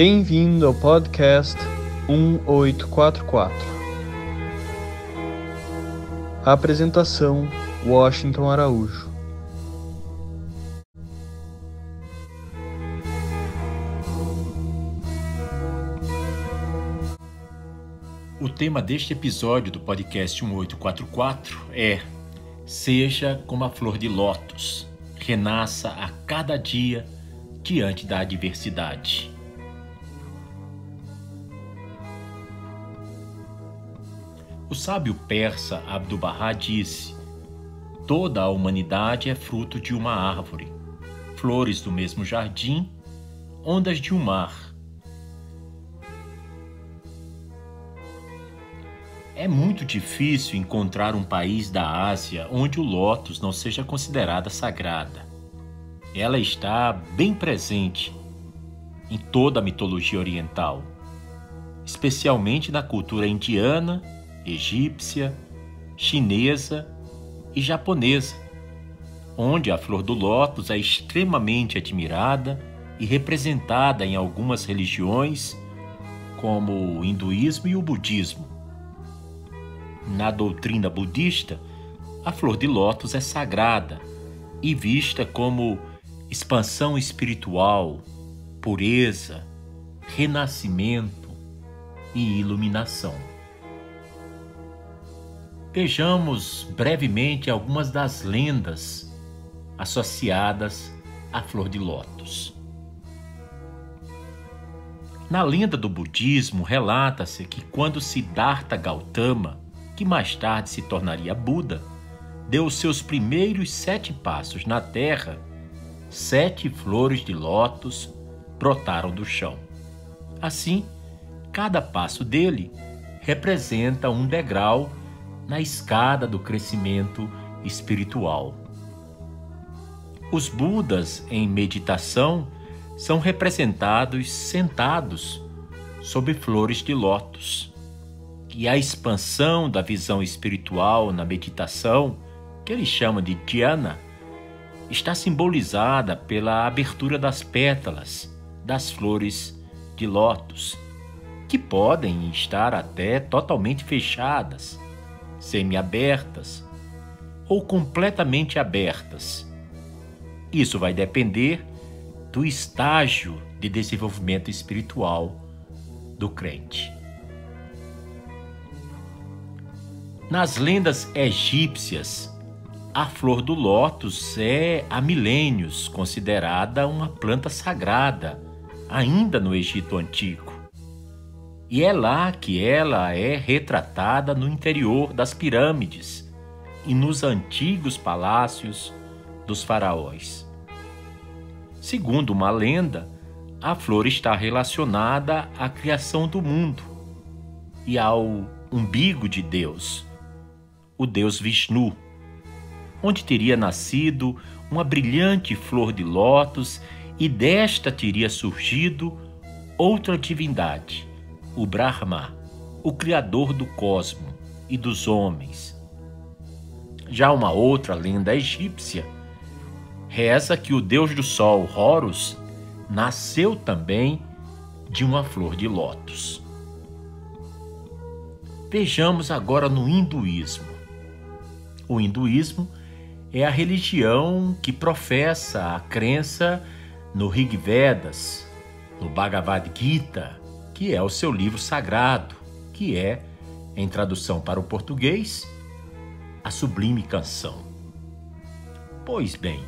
Bem-vindo ao podcast 1844. Apresentação: Washington Araújo. O tema deste episódio do podcast 1844 é Seja como a flor de lótus, renasça a cada dia diante da adversidade. O sábio persa Abdu'l-Bahá disse: Toda a humanidade é fruto de uma árvore, flores do mesmo jardim, ondas de um mar É muito difícil encontrar um país da Ásia onde o lótus não seja considerada sagrada. Ela está bem presente em toda a mitologia oriental, especialmente na cultura indiana, egípcia, chinesa e japonesa, onde a flor do lótus é extremamente admirada e representada em algumas religiões, como o hinduísmo e o budismo. Na doutrina budista, a flor de lótus é sagrada e vista como expansão espiritual, pureza, renascimento e iluminação. Vejamos brevemente algumas das lendas associadas à flor de lótus. Na lenda do budismo, relata-se que quando Siddhartha Gautama que mais tarde se tornaria Buda, deu os seus primeiros sete passos na terra, sete flores de lótus brotaram do chão. Assim, cada passo dele representa um degrau na escada do crescimento espiritual. Os Budas em meditação são representados sentados sob flores de lótus e a expansão da visão espiritual na meditação, que ele chama de dhyana, está simbolizada pela abertura das pétalas das flores de lótus, que podem estar até totalmente fechadas, semi-abertas ou completamente abertas. Isso vai depender do estágio de desenvolvimento espiritual do crente. Nas lendas egípcias, a flor do lótus é há milênios considerada uma planta sagrada, ainda no Egito Antigo. E é lá que ela é retratada no interior das pirâmides e nos antigos palácios dos faraós. Segundo uma lenda, a flor está relacionada à criação do mundo e ao umbigo de Deus o deus Vishnu, onde teria nascido uma brilhante flor de lótus e desta teria surgido outra divindade, o Brahma, o criador do cosmo e dos homens. Já uma outra lenda egípcia reza que o deus do sol, Horus, nasceu também de uma flor de lótus. Vejamos agora no hinduísmo. O hinduísmo é a religião que professa a crença no Rig Vedas, no Bhagavad Gita, que é o seu livro sagrado, que é, em tradução para o português, a sublime canção. Pois bem,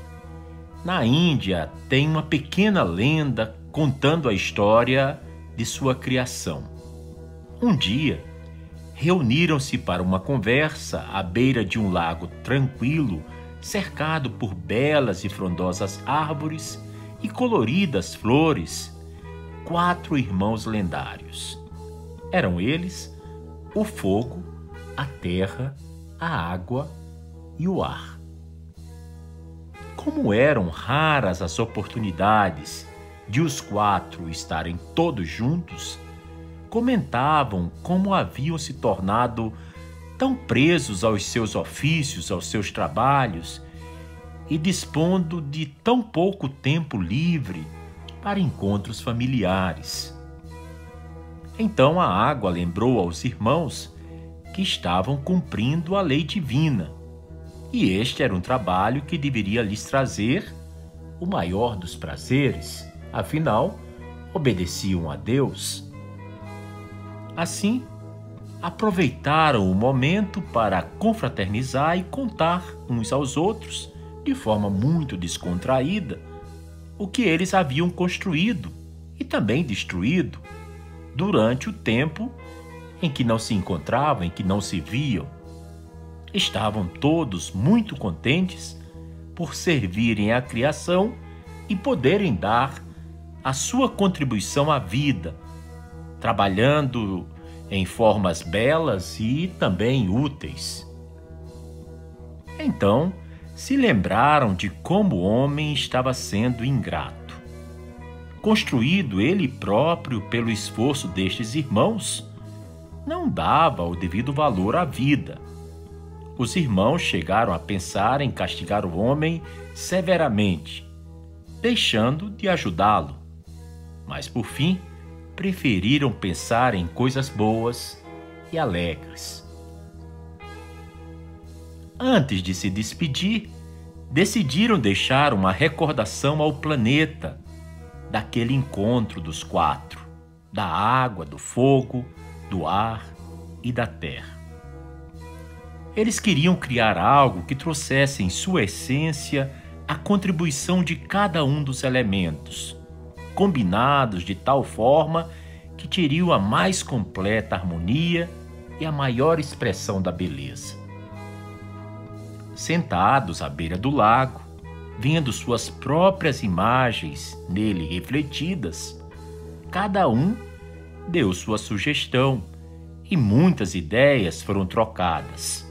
na Índia tem uma pequena lenda contando a história de sua criação. Um dia, reuniram-se para uma conversa à beira de um lago tranquilo, cercado por belas e frondosas árvores e coloridas flores, quatro irmãos lendários. Eram eles o fogo, a terra, a água e o ar. Como eram raras as oportunidades de os quatro estarem todos juntos, comentavam como haviam se tornado tão presos aos seus ofícios, aos seus trabalhos e dispondo de tão pouco tempo livre para encontros familiares. Então a água lembrou aos irmãos que estavam cumprindo a lei divina, e este era um trabalho que deveria lhes trazer o maior dos prazeres, afinal, obedeciam a Deus. Assim, aproveitaram o momento para confraternizar e contar uns aos outros, de forma muito descontraída, o que eles haviam construído e também destruído durante o tempo em que não se encontravam, em que não se viam. Estavam todos muito contentes por servirem à criação e poderem dar a sua contribuição à vida, trabalhando em formas belas e também úteis. Então, se lembraram de como o homem estava sendo ingrato. Construído ele próprio pelo esforço destes irmãos, não dava o devido valor à vida. Os irmãos chegaram a pensar em castigar o homem severamente, deixando de ajudá-lo. Mas por fim, preferiram pensar em coisas boas e alegres. Antes de se despedir, decidiram deixar uma recordação ao planeta daquele encontro dos quatro: da água, do fogo, do ar e da terra. Eles queriam criar algo que trouxesse em sua essência a contribuição de cada um dos elementos, combinados de tal forma que teriam a mais completa harmonia e a maior expressão da beleza sentados à beira do lago, vendo suas próprias imagens nele refletidas, cada um deu sua sugestão e muitas ideias foram trocadas.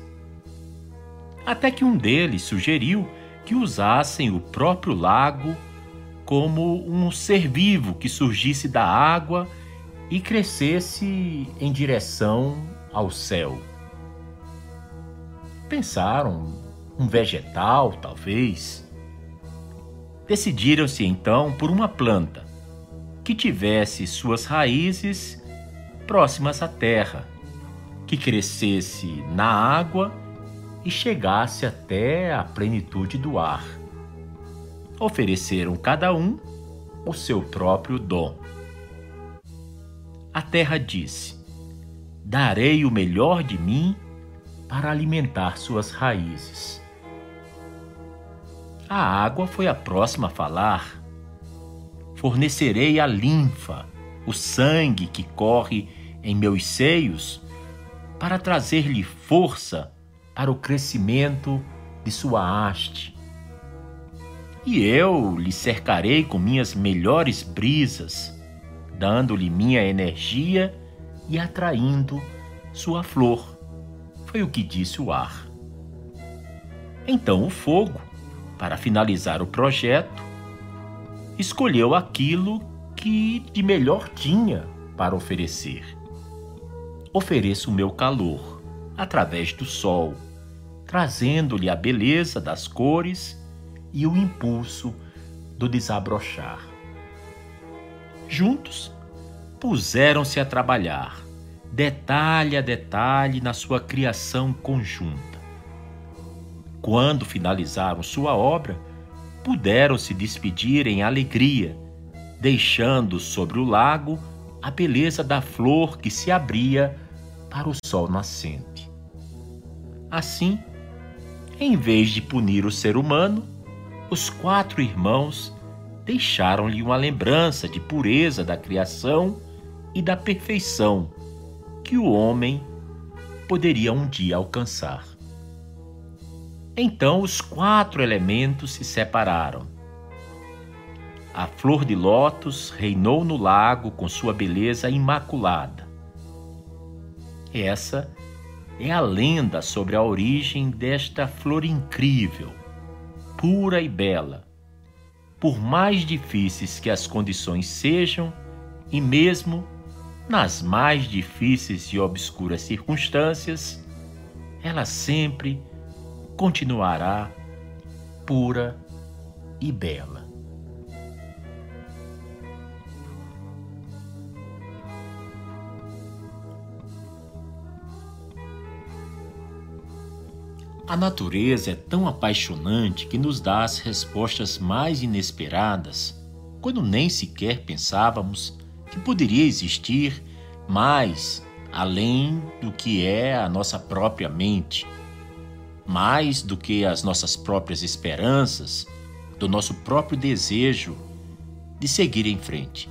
Até que um deles sugeriu que usassem o próprio lago como um ser vivo que surgisse da água e crescesse em direção ao céu. Pensaram um vegetal, talvez. Decidiram-se então por uma planta que tivesse suas raízes próximas à terra, que crescesse na água e chegasse até a plenitude do ar. Ofereceram cada um o seu próprio dom. A terra disse: Darei o melhor de mim para alimentar suas raízes. A água foi a próxima a falar. Fornecerei a linfa, o sangue que corre em meus seios, para trazer-lhe força para o crescimento de sua haste. E eu lhe cercarei com minhas melhores brisas, dando-lhe minha energia e atraindo sua flor. Foi o que disse o ar. Então o fogo para finalizar o projeto, escolheu aquilo que de melhor tinha para oferecer. Ofereço o meu calor através do sol, trazendo-lhe a beleza das cores e o impulso do desabrochar. Juntos, puseram-se a trabalhar, detalhe a detalhe na sua criação conjunta quando finalizaram sua obra, puderam se despedir em alegria, deixando sobre o lago a beleza da flor que se abria para o sol nascente. Assim, em vez de punir o ser humano, os quatro irmãos deixaram-lhe uma lembrança de pureza da criação e da perfeição que o homem poderia um dia alcançar. Então os quatro elementos se separaram. A flor de lótus reinou no lago com sua beleza imaculada. Essa é a lenda sobre a origem desta flor incrível, pura e bela. Por mais difíceis que as condições sejam, e mesmo nas mais difíceis e obscuras circunstâncias, ela sempre continuará pura e bela. A natureza é tão apaixonante que nos dá as respostas mais inesperadas, quando nem sequer pensávamos que poderia existir mais além do que é a nossa própria mente mais do que as nossas próprias esperanças, do nosso próprio desejo de seguir em frente.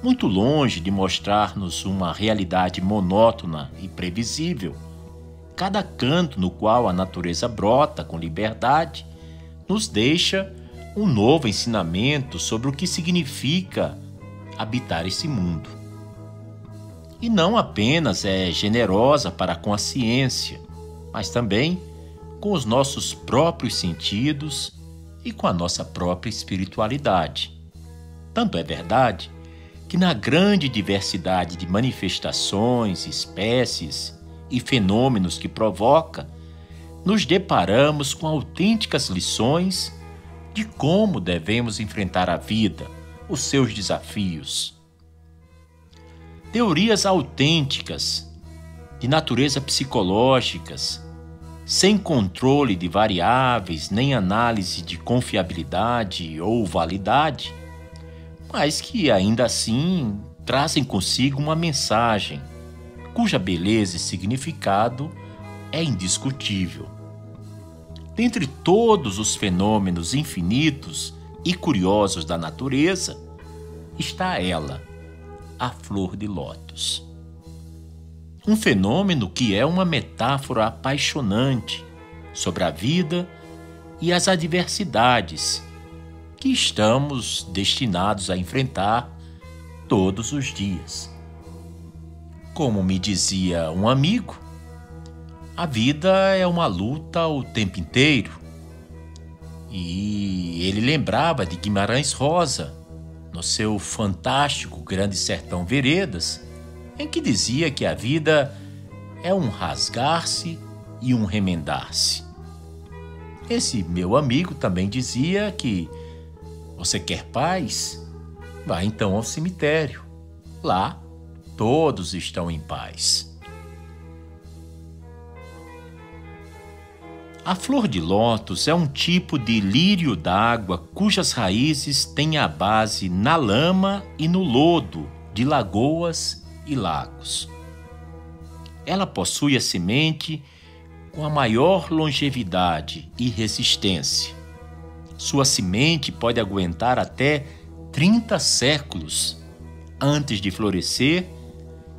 Muito longe de mostrar-nos uma realidade monótona e previsível, cada canto no qual a natureza brota com liberdade nos deixa um novo ensinamento sobre o que significa habitar esse mundo. E não apenas é generosa para com a ciência, mas também com os nossos próprios sentidos e com a nossa própria espiritualidade. Tanto é verdade que, na grande diversidade de manifestações, espécies e fenômenos que provoca, nos deparamos com autênticas lições de como devemos enfrentar a vida, os seus desafios. Teorias autênticas, de natureza psicológicas, sem controle de variáveis nem análise de confiabilidade ou validade, mas que ainda assim trazem consigo uma mensagem cuja beleza e significado é indiscutível. Dentre todos os fenômenos infinitos e curiosos da natureza, está ela, a flor de lótus. Um fenômeno que é uma metáfora apaixonante sobre a vida e as adversidades que estamos destinados a enfrentar todos os dias. Como me dizia um amigo, a vida é uma luta o tempo inteiro. E ele lembrava de Guimarães Rosa, no seu fantástico Grande Sertão Veredas, em que dizia que a vida é um rasgar-se e um remendar-se. Esse meu amigo também dizia que você quer paz? Vá então ao cemitério. Lá todos estão em paz. A flor de lótus é um tipo de lírio d'água cujas raízes têm a base na lama e no lodo de lagoas e lagos. Ela possui a semente com a maior longevidade e resistência. Sua semente pode aguentar até 30 séculos antes de florescer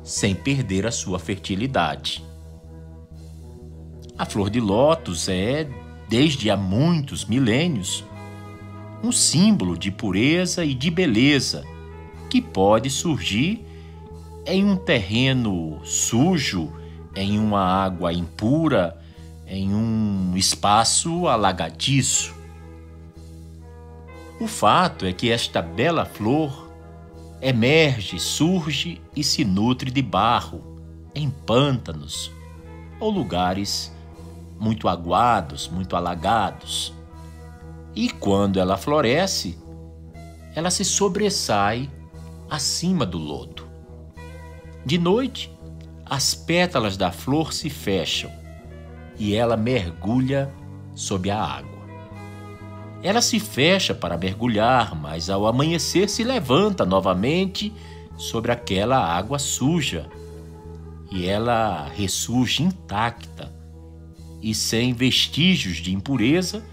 sem perder a sua fertilidade. A flor de lótus é, desde há muitos milênios, um símbolo de pureza e de beleza que pode surgir em um terreno sujo, em uma água impura, em um espaço alagadiço. O fato é que esta bela flor emerge, surge e se nutre de barro, em pântanos ou lugares muito aguados, muito alagados. E quando ela floresce, ela se sobressai acima do lodo. De noite, as pétalas da flor se fecham e ela mergulha sob a água. Ela se fecha para mergulhar, mas ao amanhecer se levanta novamente sobre aquela água suja e ela ressurge intacta e sem vestígios de impureza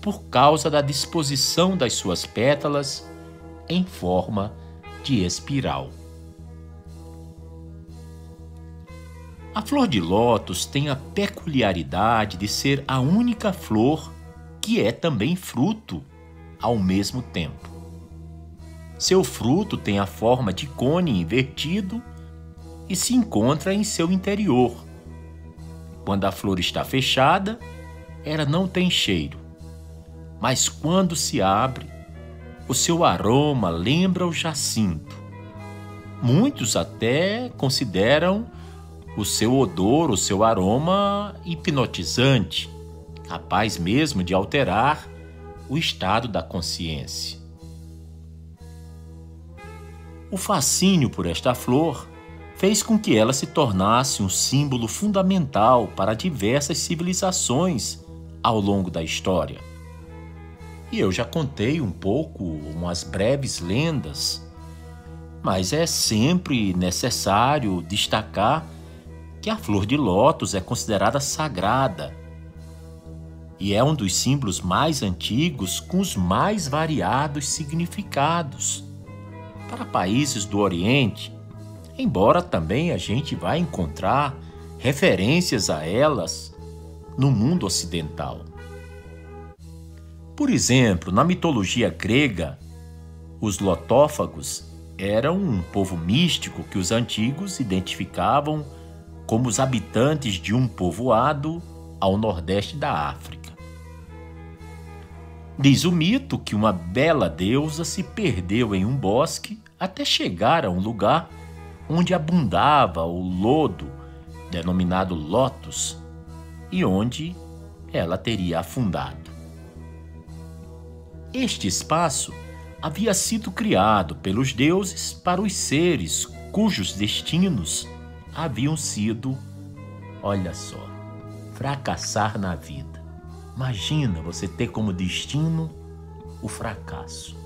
por causa da disposição das suas pétalas em forma de espiral. A flor de lótus tem a peculiaridade de ser a única flor que é também fruto ao mesmo tempo. Seu fruto tem a forma de cone invertido e se encontra em seu interior. Quando a flor está fechada, ela não tem cheiro, mas quando se abre, o seu aroma lembra o jacinto. Muitos até consideram o seu odor, o seu aroma hipnotizante capaz mesmo de alterar o estado da consciência. O fascínio por esta flor fez com que ela se tornasse um símbolo fundamental para diversas civilizações ao longo da história. E eu já contei um pouco umas breves lendas, mas é sempre necessário destacar que a flor de lótus é considerada sagrada e é um dos símbolos mais antigos com os mais variados significados. Para países do Oriente, embora também a gente vá encontrar referências a elas no mundo ocidental. Por exemplo, na mitologia grega, os lotófagos eram um povo místico que os antigos identificavam como os habitantes de um povoado ao nordeste da África. Diz o mito que uma bela deusa se perdeu em um bosque até chegar a um lugar onde abundava o lodo, denominado Lótus, e onde ela teria afundado. Este espaço havia sido criado pelos deuses para os seres cujos destinos haviam sido, olha só, fracassar na vida. Imagina você ter como destino o fracasso.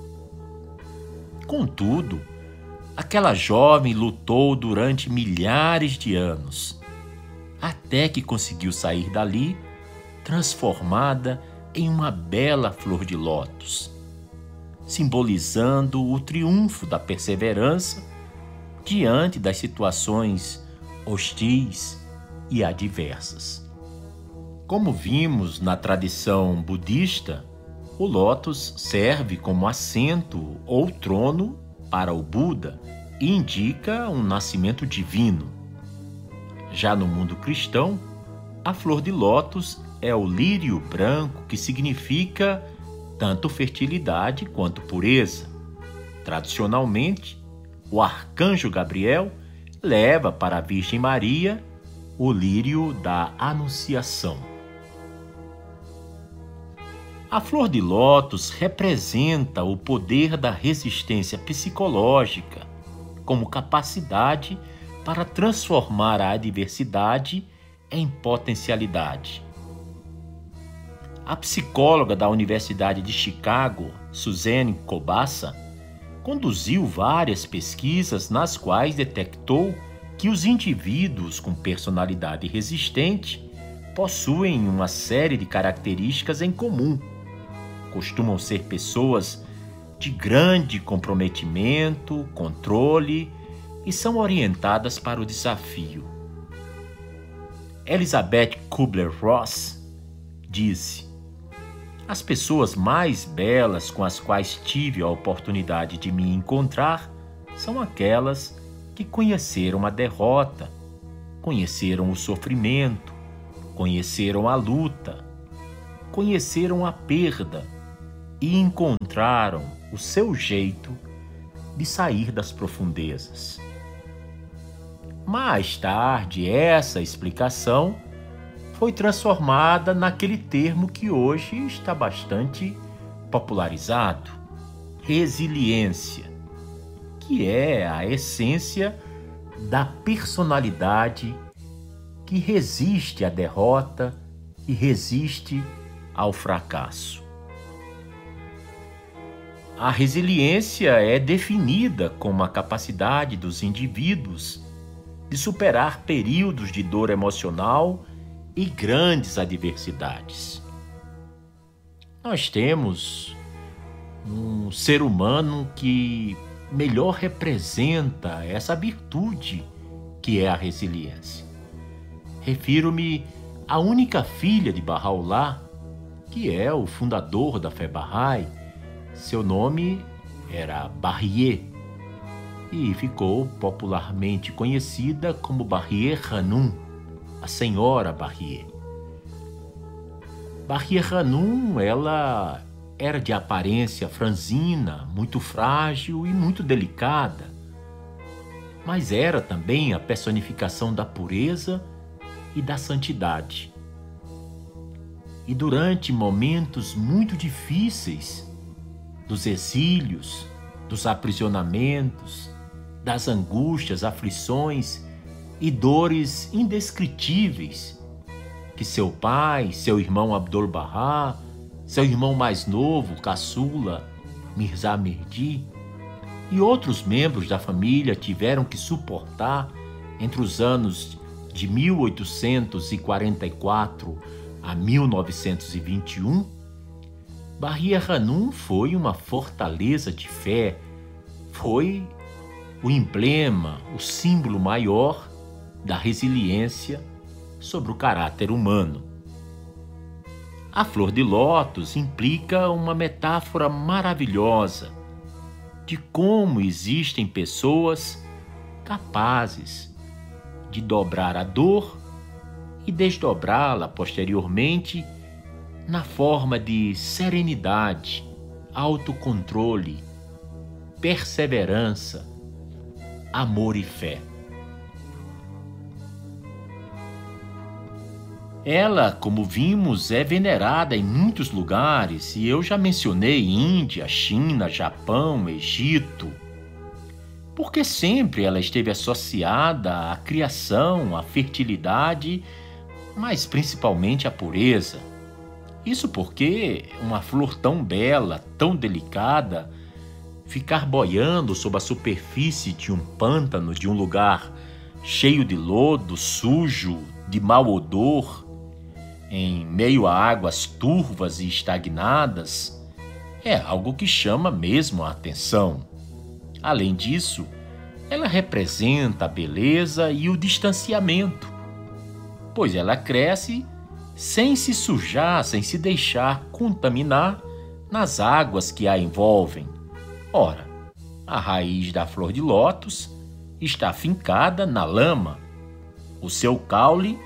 Contudo, Aquela jovem lutou durante milhares de anos, até que conseguiu sair dali transformada em uma bela flor de lótus, simbolizando o triunfo da perseverança diante das situações hostis e adversas. Como vimos na tradição budista, o lótus serve como assento ou trono para o Buda indica um nascimento divino. Já no mundo cristão, a flor de lótus é o lírio branco que significa tanto fertilidade quanto pureza. Tradicionalmente, o arcanjo Gabriel leva para a Virgem Maria o lírio da Anunciação. A flor de lótus representa o poder da resistência psicológica como capacidade para transformar a adversidade em potencialidade. A psicóloga da Universidade de Chicago, Suzanne Kobassa, conduziu várias pesquisas nas quais detectou que os indivíduos com personalidade resistente possuem uma série de características em comum costumam ser pessoas de grande comprometimento, controle e são orientadas para o desafio. Elizabeth Kubler-Ross disse: As pessoas mais belas com as quais tive a oportunidade de me encontrar são aquelas que conheceram a derrota, conheceram o sofrimento, conheceram a luta, conheceram a perda e encontraram o seu jeito de sair das profundezas. Mais tarde, essa explicação foi transformada naquele termo que hoje está bastante popularizado: resiliência, que é a essência da personalidade que resiste à derrota e resiste ao fracasso. A resiliência é definida como a capacidade dos indivíduos de superar períodos de dor emocional e grandes adversidades. Nós temos um ser humano que melhor representa essa virtude que é a resiliência. Refiro-me à única filha de Bahá'u'lláh, que é o fundador da fé Bahá'í, seu nome era Barrier e ficou popularmente conhecida como Barrier Hanum, a Senhora Barrier. Barrier Hanum, ela era de aparência franzina, muito frágil e muito delicada, mas era também a personificação da pureza e da santidade. E durante momentos muito difíceis, dos exílios, dos aprisionamentos das angústias, aflições e dores indescritíveis que seu pai, seu irmão Abdul Bahá, seu irmão mais novo, caçula, Mirza Merdi, e outros membros da família tiveram que suportar entre os anos de 1844 a 1921, Bahia Hanum foi uma fortaleza de fé, foi o emblema, o símbolo maior da resiliência sobre o caráter humano. A flor de lótus implica uma metáfora maravilhosa de como existem pessoas capazes de dobrar a dor e desdobrá-la posteriormente na forma de serenidade, autocontrole, perseverança, amor e fé. Ela, como vimos, é venerada em muitos lugares e eu já mencionei Índia, China, Japão, Egito. Porque sempre ela esteve associada à criação, à fertilidade, mas principalmente à pureza. Isso porque uma flor tão bela, tão delicada, ficar boiando sob a superfície de um pântano, de um lugar cheio de lodo, sujo, de mau odor, em meio a águas turvas e estagnadas, é algo que chama mesmo a atenção. Além disso, ela representa a beleza e o distanciamento, pois ela cresce sem se sujar, sem se deixar contaminar nas águas que a envolvem. Ora, a raiz da flor de lótus está fincada na lama, o seu caule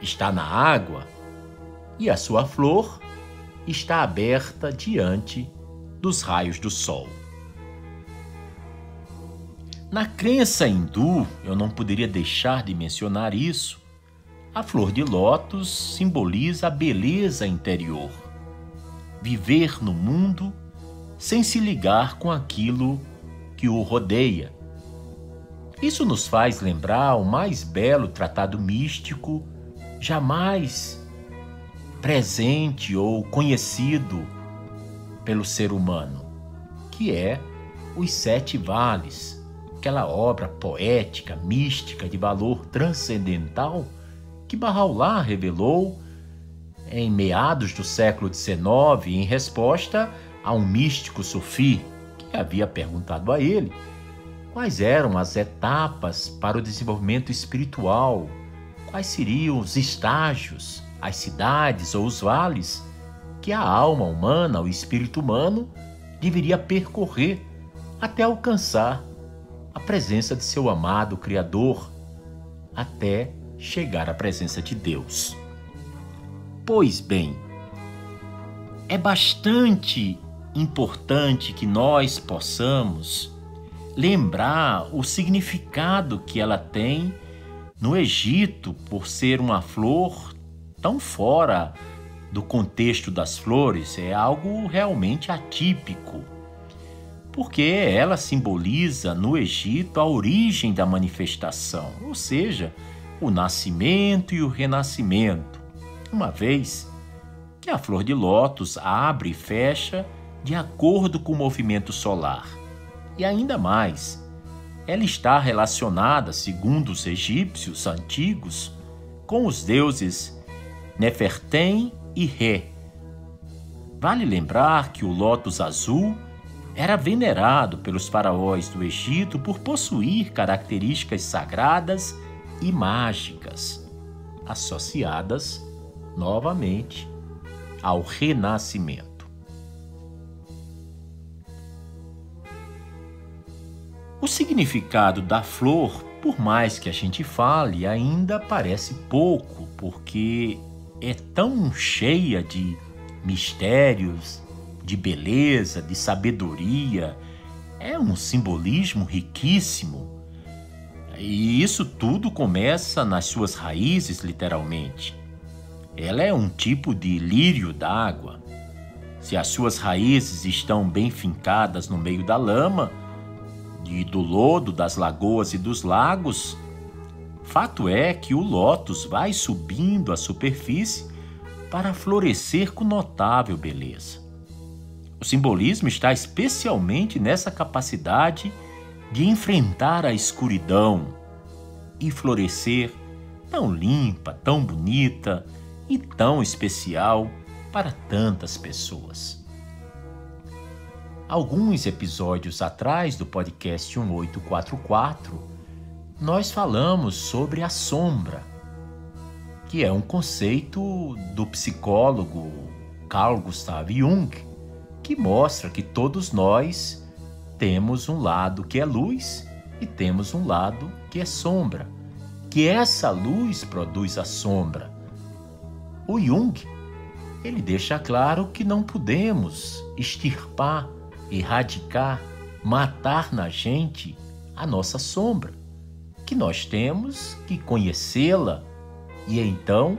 está na água e a sua flor está aberta diante dos raios do sol. Na crença hindu, eu não poderia deixar de mencionar isso. A flor de lótus simboliza a beleza interior. Viver no mundo sem se ligar com aquilo que o rodeia. Isso nos faz lembrar o mais belo tratado místico jamais presente ou conhecido pelo ser humano, que é Os Sete Vales, aquela obra poética, mística, de valor transcendental que Bahá'u'lláh revelou em meados do século XIX em resposta a um místico sufi que havia perguntado a ele quais eram as etapas para o desenvolvimento espiritual, quais seriam os estágios as cidades ou os vales que a alma humana, o espírito humano, deveria percorrer até alcançar a presença de seu amado Criador, até chegar à presença de Deus. Pois bem, é bastante importante que nós possamos lembrar o significado que ela tem no Egito por ser uma flor tão fora do contexto das flores, é algo realmente atípico, porque ela simboliza no Egito a origem da manifestação, ou seja, o nascimento e o renascimento, uma vez que a flor de lótus abre e fecha de acordo com o movimento solar. E ainda mais, ela está relacionada, segundo os egípcios antigos, com os deuses Nefertem e Ré. Vale lembrar que o lótus azul era venerado pelos faraós do Egito por possuir características sagradas e mágicas, associadas novamente ao renascimento. O significado da flor, por mais que a gente fale, ainda parece pouco, porque é tão cheia de mistérios, de beleza, de sabedoria, é um simbolismo riquíssimo. E isso tudo começa nas suas raízes, literalmente. Ela é um tipo de lírio d'água. Se as suas raízes estão bem fincadas no meio da lama, e do lodo das lagoas e dos lagos, fato é que o lótus vai subindo à superfície para florescer com notável beleza. O simbolismo está especialmente nessa capacidade de enfrentar a escuridão e florescer tão limpa, tão bonita e tão especial para tantas pessoas. Alguns episódios atrás do podcast 1844, nós falamos sobre a sombra, que é um conceito do psicólogo Carl Gustav Jung, que mostra que todos nós temos um lado que é luz e temos um lado que é sombra que essa luz produz a sombra. O Jung, ele deixa claro que não podemos extirpar, erradicar, matar na gente a nossa sombra, que nós temos que conhecê-la e então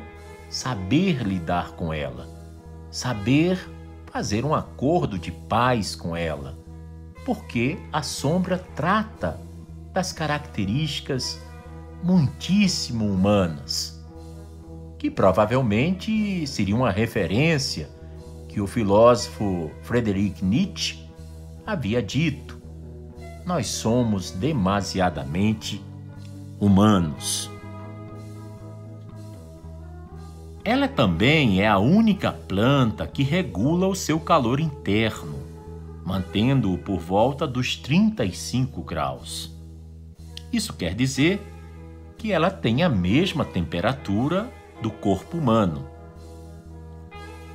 saber lidar com ela, saber fazer um acordo de paz com ela, porque a sombra trata das características muitíssimo humanas, que provavelmente seria uma referência que o filósofo Friedrich Nietzsche havia dito. Nós somos demasiadamente humanos. Ela também é a única planta que regula o seu calor interno, mantendo-o por volta dos 35 graus. Isso quer dizer que ela tem a mesma temperatura do corpo humano.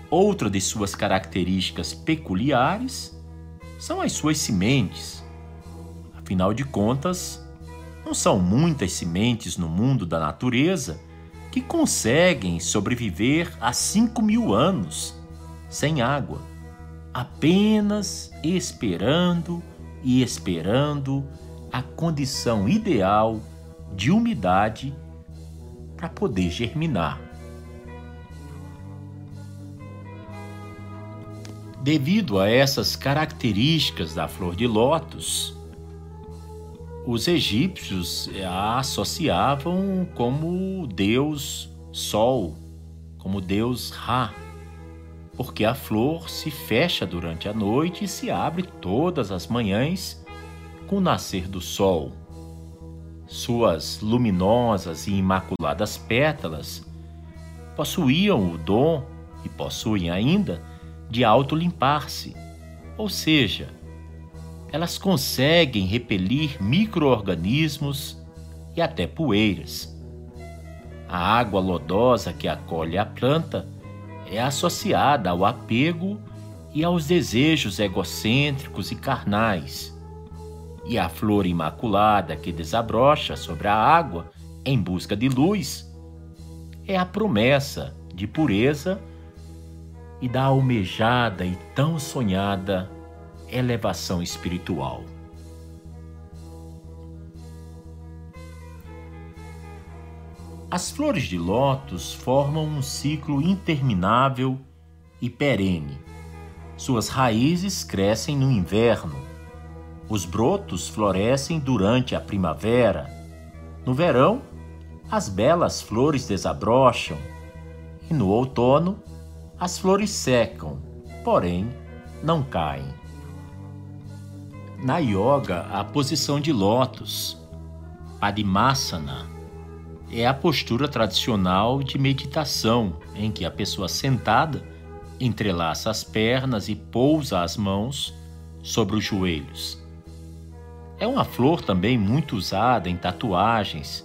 Outra de suas características peculiares são as suas sementes. Afinal de contas, não são muitas sementes no mundo da natureza que conseguem sobreviver a 5 mil anos sem água, apenas esperando e esperando a condição ideal de umidade para poder germinar. Devido a essas características da flor de lótus, os egípcios a associavam como deus Sol, como deus Ra, porque a flor se fecha durante a noite e se abre todas as manhãs com o nascer do sol. Suas luminosas e imaculadas pétalas possuíam o dom, e possuem ainda, de autolimpar-se, ou seja, elas conseguem repelir microorganismos e até poeiras. A água lodosa que acolhe a planta é associada ao apego e aos desejos egocêntricos e carnais e a flor imaculada que desabrocha sobre a água em busca de luz é a promessa de pureza e da almejada e tão sonhada elevação espiritual. As flores de lótus formam um ciclo interminável e perene. Suas raízes crescem no inverno os brotos florescem durante a primavera. No verão, as belas flores desabrocham e no outono, as flores secam, porém não caem. Na yoga, a posição de lótus, Padmasana, é a postura tradicional de meditação em que a pessoa sentada entrelaça as pernas e pousa as mãos sobre os joelhos. É uma flor também muito usada em tatuagens,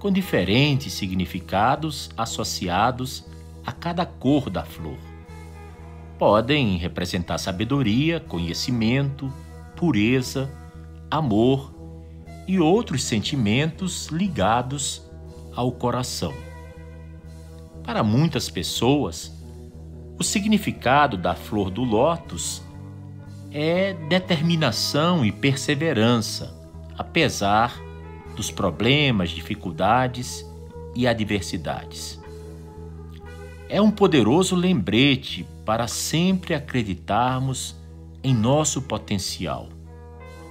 com diferentes significados associados a cada cor da flor. Podem representar sabedoria, conhecimento, pureza, amor e outros sentimentos ligados ao coração. Para muitas pessoas, o significado da flor do lótus é determinação e perseverança, apesar dos problemas, dificuldades e adversidades. É um poderoso lembrete para sempre acreditarmos em nosso potencial,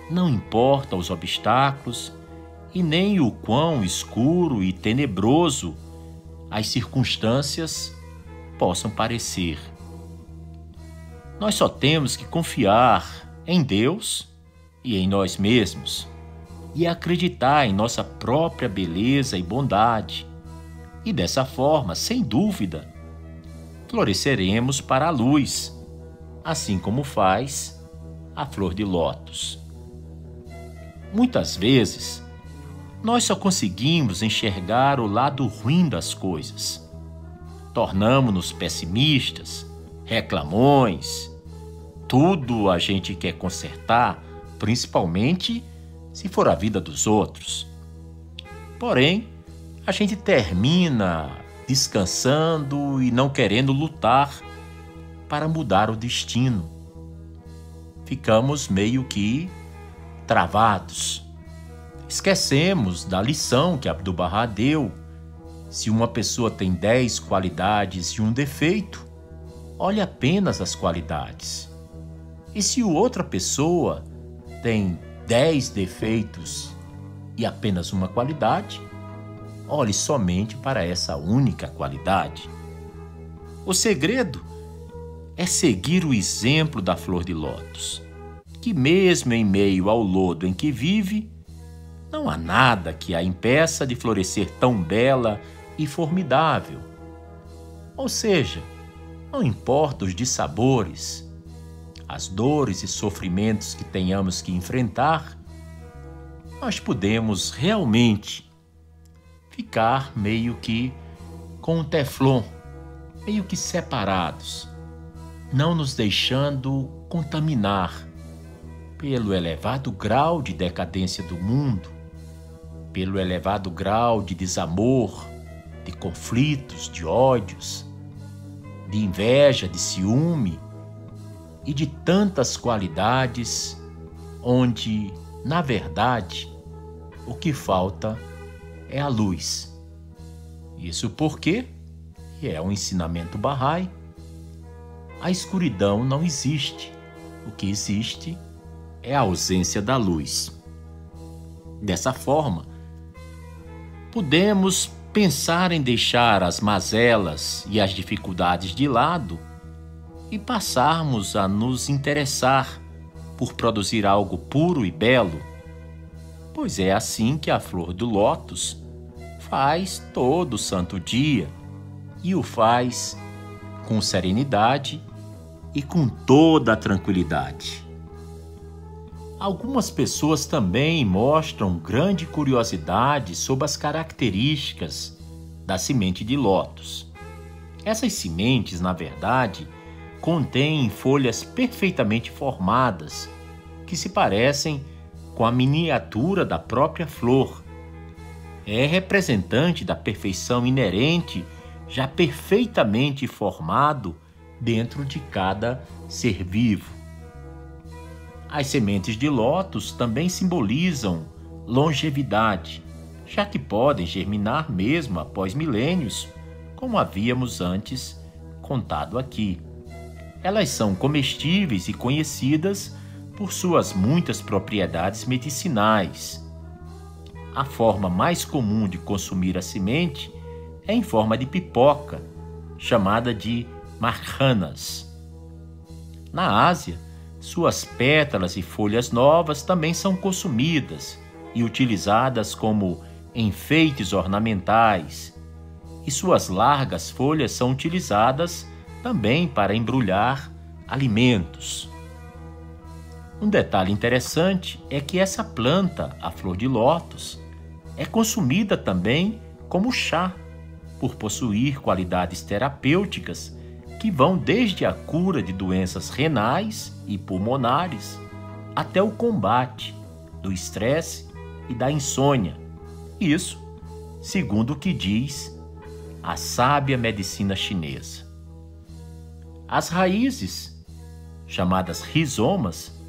Não importa os obstáculos e nem o quão escuro e tenebroso as circunstâncias possam parecer. Nós só temos que confiar em Deus e em nós mesmos e acreditar em nossa própria beleza e bondade. E dessa forma, sem dúvida, floresceremos para a luz, assim como faz a flor de lótus. Muitas vezes, nós só conseguimos enxergar o lado ruim das coisas. Tornamos-nos pessimistas, reclamões. Tudo a gente quer consertar, principalmente se for a vida dos outros. Porém, a gente termina descansando e não querendo lutar para mudar o destino. Ficamos meio que travados. Esquecemos da lição que Abdu'l-Bahá deu. Se uma pessoa tem dez qualidades e um defeito, olhe apenas as qualidades. E se outra pessoa tem dez defeitos e apenas uma qualidade, olhe somente para essa única qualidade. O segredo é seguir o exemplo da flor de lótus, que, mesmo em meio ao lodo em que vive, não há nada que a impeça de florescer tão bela e formidável. Ou seja, não importa os dissabores, as dores e sofrimentos que tenhamos que enfrentar, nós podemos realmente ficar meio que com um teflon, meio que separados, não nos deixando contaminar pelo elevado grau de decadência do mundo, pelo elevado grau de desamor, de conflitos, de ódios, de inveja, de ciúme e de tantas qualidades onde, na verdade, o que falta é a luz. Isso porque, e é um ensinamento Bahá'í, a escuridão não existe. O que existe é a ausência da luz. Dessa forma, podemos pensar em deixar as mazelas e as dificuldades de lado e passarmos a nos interessar por produzir algo puro e belo, pois é assim que a flor do lótus faz todo santo dia e o faz com serenidade e com toda a tranquilidade. Algumas pessoas também mostram grande curiosidade sobre as características da semente de lótus. Essas sementes, na verdade, contém folhas perfeitamente formadas, que se parecem com a miniatura da própria flor. É representante da perfeição inerente, já perfeitamente formado dentro de cada ser vivo. As sementes de lótus também simbolizam longevidade, já que podem germinar mesmo após milênios, como havíamos antes contado aqui. Elas são comestíveis e conhecidas por suas muitas propriedades medicinais. A forma mais comum de consumir a semente é em forma de pipoca, chamada de marhanas. Na Ásia, suas pétalas e folhas novas também são consumidas e utilizadas como enfeites ornamentais, e suas largas folhas são utilizadas também para embrulhar alimentos. Um detalhe interessante é que essa planta, a flor de lótus, é consumida também como chá, por possuir qualidades terapêuticas que vão desde a cura de doenças renais e pulmonares até o combate do estresse e da insônia. Isso, segundo o que diz a sábia medicina chinesa. As raízes, chamadas rizomas,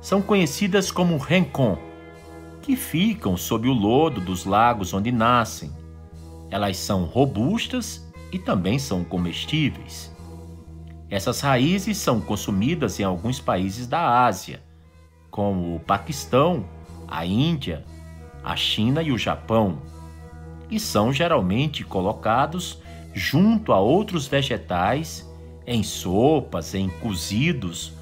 são conhecidas como rencon, que ficam sob o lodo dos lagos onde nascem. Elas são robustas e também são comestíveis. Essas raízes são consumidas em alguns países da Ásia, como o Paquistão, a Índia, a China e o Japão, e são geralmente colocados junto a outros vegetais em sopas, em cozidos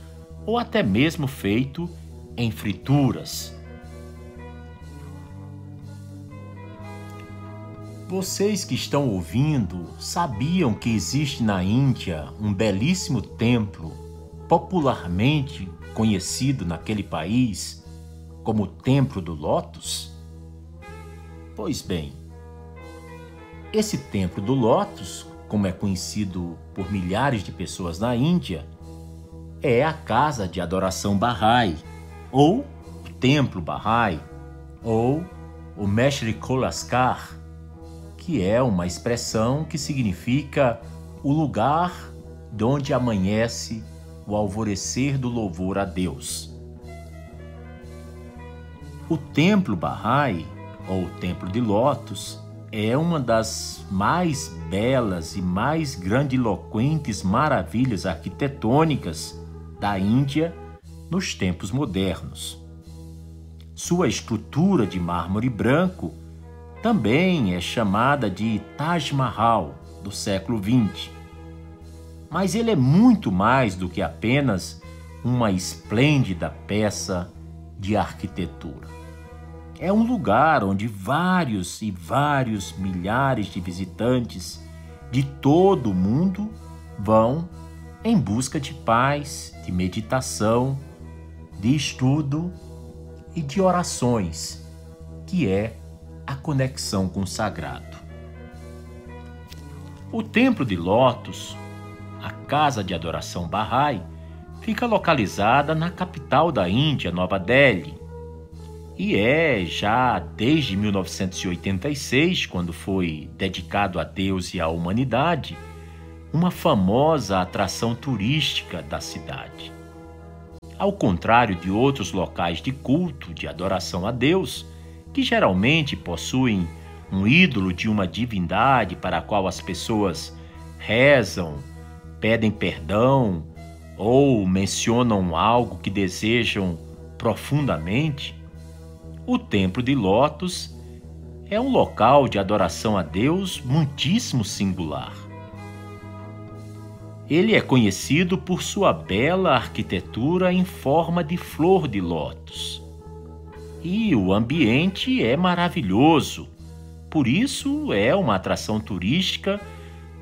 ou até mesmo feito em frituras. Vocês que estão ouvindo sabiam que existe na Índia um belíssimo templo, popularmente conhecido naquele país como o Templo do Lótus? Pois bem, esse Templo do Lótus, como é conhecido por milhares de pessoas na Índia, é a casa de adoração Bahá'í, ou o Templo Bahá'í, ou o Meshri Kolaskar, que é uma expressão que significa o lugar de onde amanhece o alvorecer do louvor a Deus. O Templo Bahá'í, ou Templo de Lótus, é uma das mais belas e mais grandiloquentes maravilhas arquitetônicas da Índia nos tempos modernos. Sua estrutura de mármore branco também é chamada de Taj Mahal do século XX. Mas ele é muito mais do que apenas uma esplêndida peça de arquitetura. É um lugar onde vários e vários milhares de visitantes de todo o mundo vão em busca de paz, de meditação, de estudo e de orações, que é a conexão com o sagrado. O Templo de Lótus, a casa de adoração Bahá'í, fica localizada na capital da Índia, Nova Delhi, e é já desde 1986, quando foi dedicado a Deus e à humanidade, uma famosa atração turística da cidade. Ao contrário de outros locais de culto, de adoração a Deus, que geralmente possuem um ídolo de uma divindade para a qual as pessoas rezam, pedem perdão ou mencionam algo que desejam profundamente, o Templo de Lotus é um local de adoração a Deus muitíssimo singular. Ele é conhecido por sua bela arquitetura em forma de flor de lótus. E o ambiente é maravilhoso, por isso é uma atração turística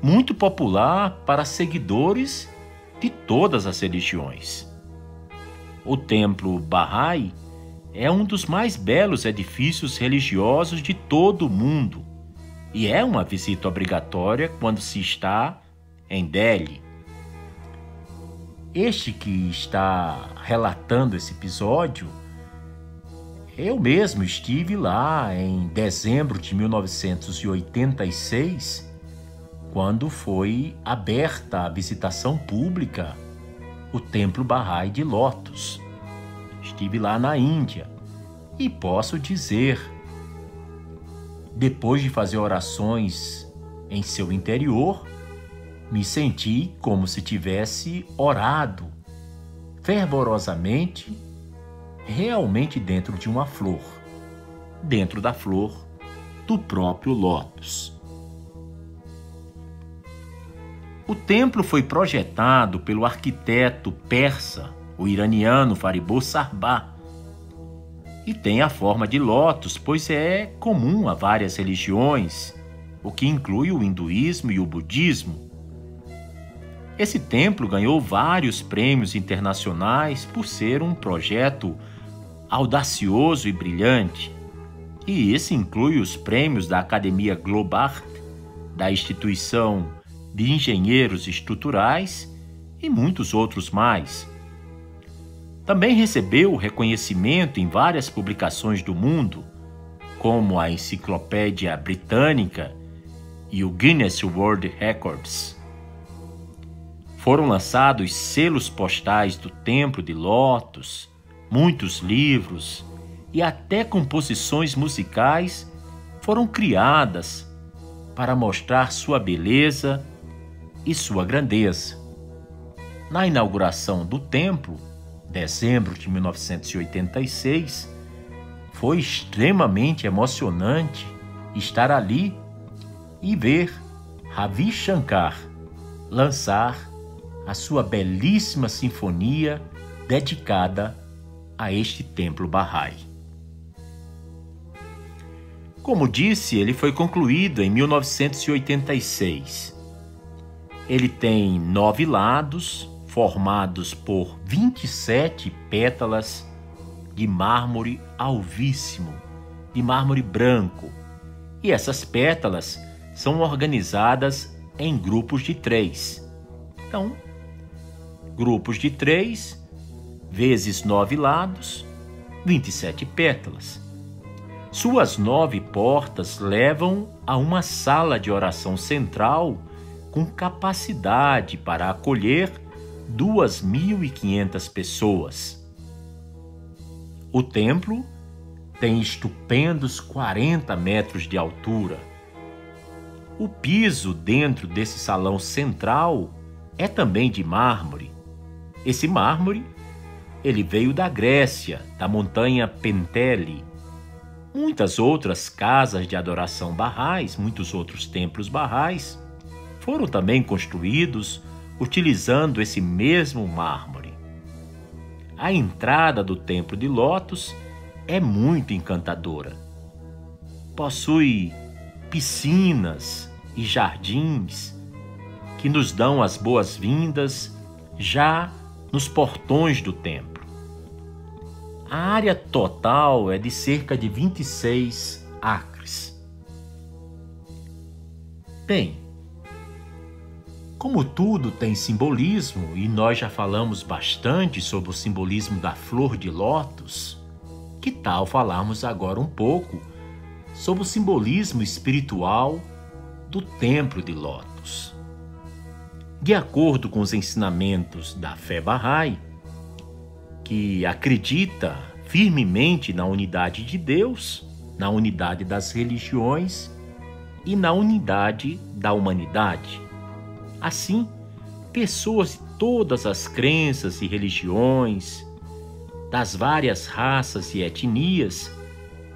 muito popular para seguidores de todas as religiões. O templo Bahá'í é um dos mais belos edifícios religiosos de todo o mundo e é uma visita obrigatória quando se está em Delhi. Este que está relatando esse episódio, eu mesmo estive lá em dezembro de 1986, quando foi aberta a visitação pública o Templo Bahá'í de Lotus. Estive lá na Índia e posso dizer, depois de fazer orações em seu interior, me senti como se tivesse orado fervorosamente, realmente dentro de uma flor, dentro da flor do próprio lótus. O templo foi projetado pelo arquiteto persa o iraniano Fariborz Sarbá, e tem a forma de lótus, pois é comum a várias religiões, o que inclui o hinduísmo e o budismo. Esse templo ganhou vários prêmios internacionais por ser um projeto audacioso e brilhante. E esse inclui os prêmios da Academia Globart, da Instituição de Engenheiros Estruturais e muitos outros mais. Também recebeu reconhecimento em várias publicações do mundo, como a Enciclopédia Britânica e o Guinness World Records. Foram lançados selos postais do Templo de Lotus, muitos livros e até composições musicais foram criadas para mostrar sua beleza e sua grandeza. Na inauguração do templo, dezembro de 1986, foi extremamente emocionante estar ali e ver Ravi Shankar lançar a sua belíssima sinfonia dedicada a este templo Bahá'í. Como disse, ele foi concluído em 1986. Ele tem nove lados, formados por 27 pétalas de mármore alvíssimo, de mármore branco. E essas pétalas são organizadas em grupos de três. Então, grupos de três vezes nove lados, 27 pétalas. Suas nove portas levam a uma sala de oração central com capacidade para acolher 2.500 pessoas. O templo tem estupendos 40 metros de altura. O piso dentro desse salão central é também de mármore. Esse mármore, ele veio da Grécia, da montanha Pentele. Muitas outras casas de adoração barrais, muitos outros templos barrais, foram também construídos utilizando esse mesmo mármore. A entrada do Templo de Lotus é muito encantadora. Possui piscinas e jardins que nos dão as boas-vindas já nos portões do templo. A área total é de cerca de 26 acres. Bem, como tudo tem simbolismo e nós já falamos bastante sobre o simbolismo da flor de lótus, que tal falarmos agora um pouco sobre o simbolismo espiritual do templo de Lótus? De acordo com os ensinamentos da fé Bahá'í, que acredita firmemente na unidade de Deus, na unidade das religiões e na unidade da humanidade Assim, pessoas de todas as crenças e religiões, das várias raças e etnias,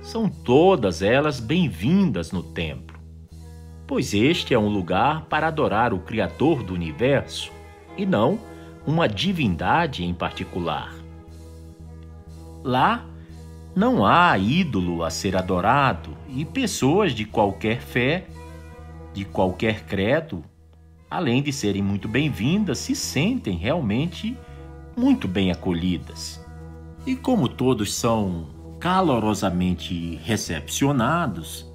são todas elas bem-vindas no templo, pois este é um lugar para adorar o Criador do universo e não uma divindade em particular. Lá não há ídolo a ser adorado e pessoas de qualquer fé, de qualquer credo, além de serem muito bem-vindas, se sentem realmente muito bem acolhidas. E como todos são calorosamente recepcionados,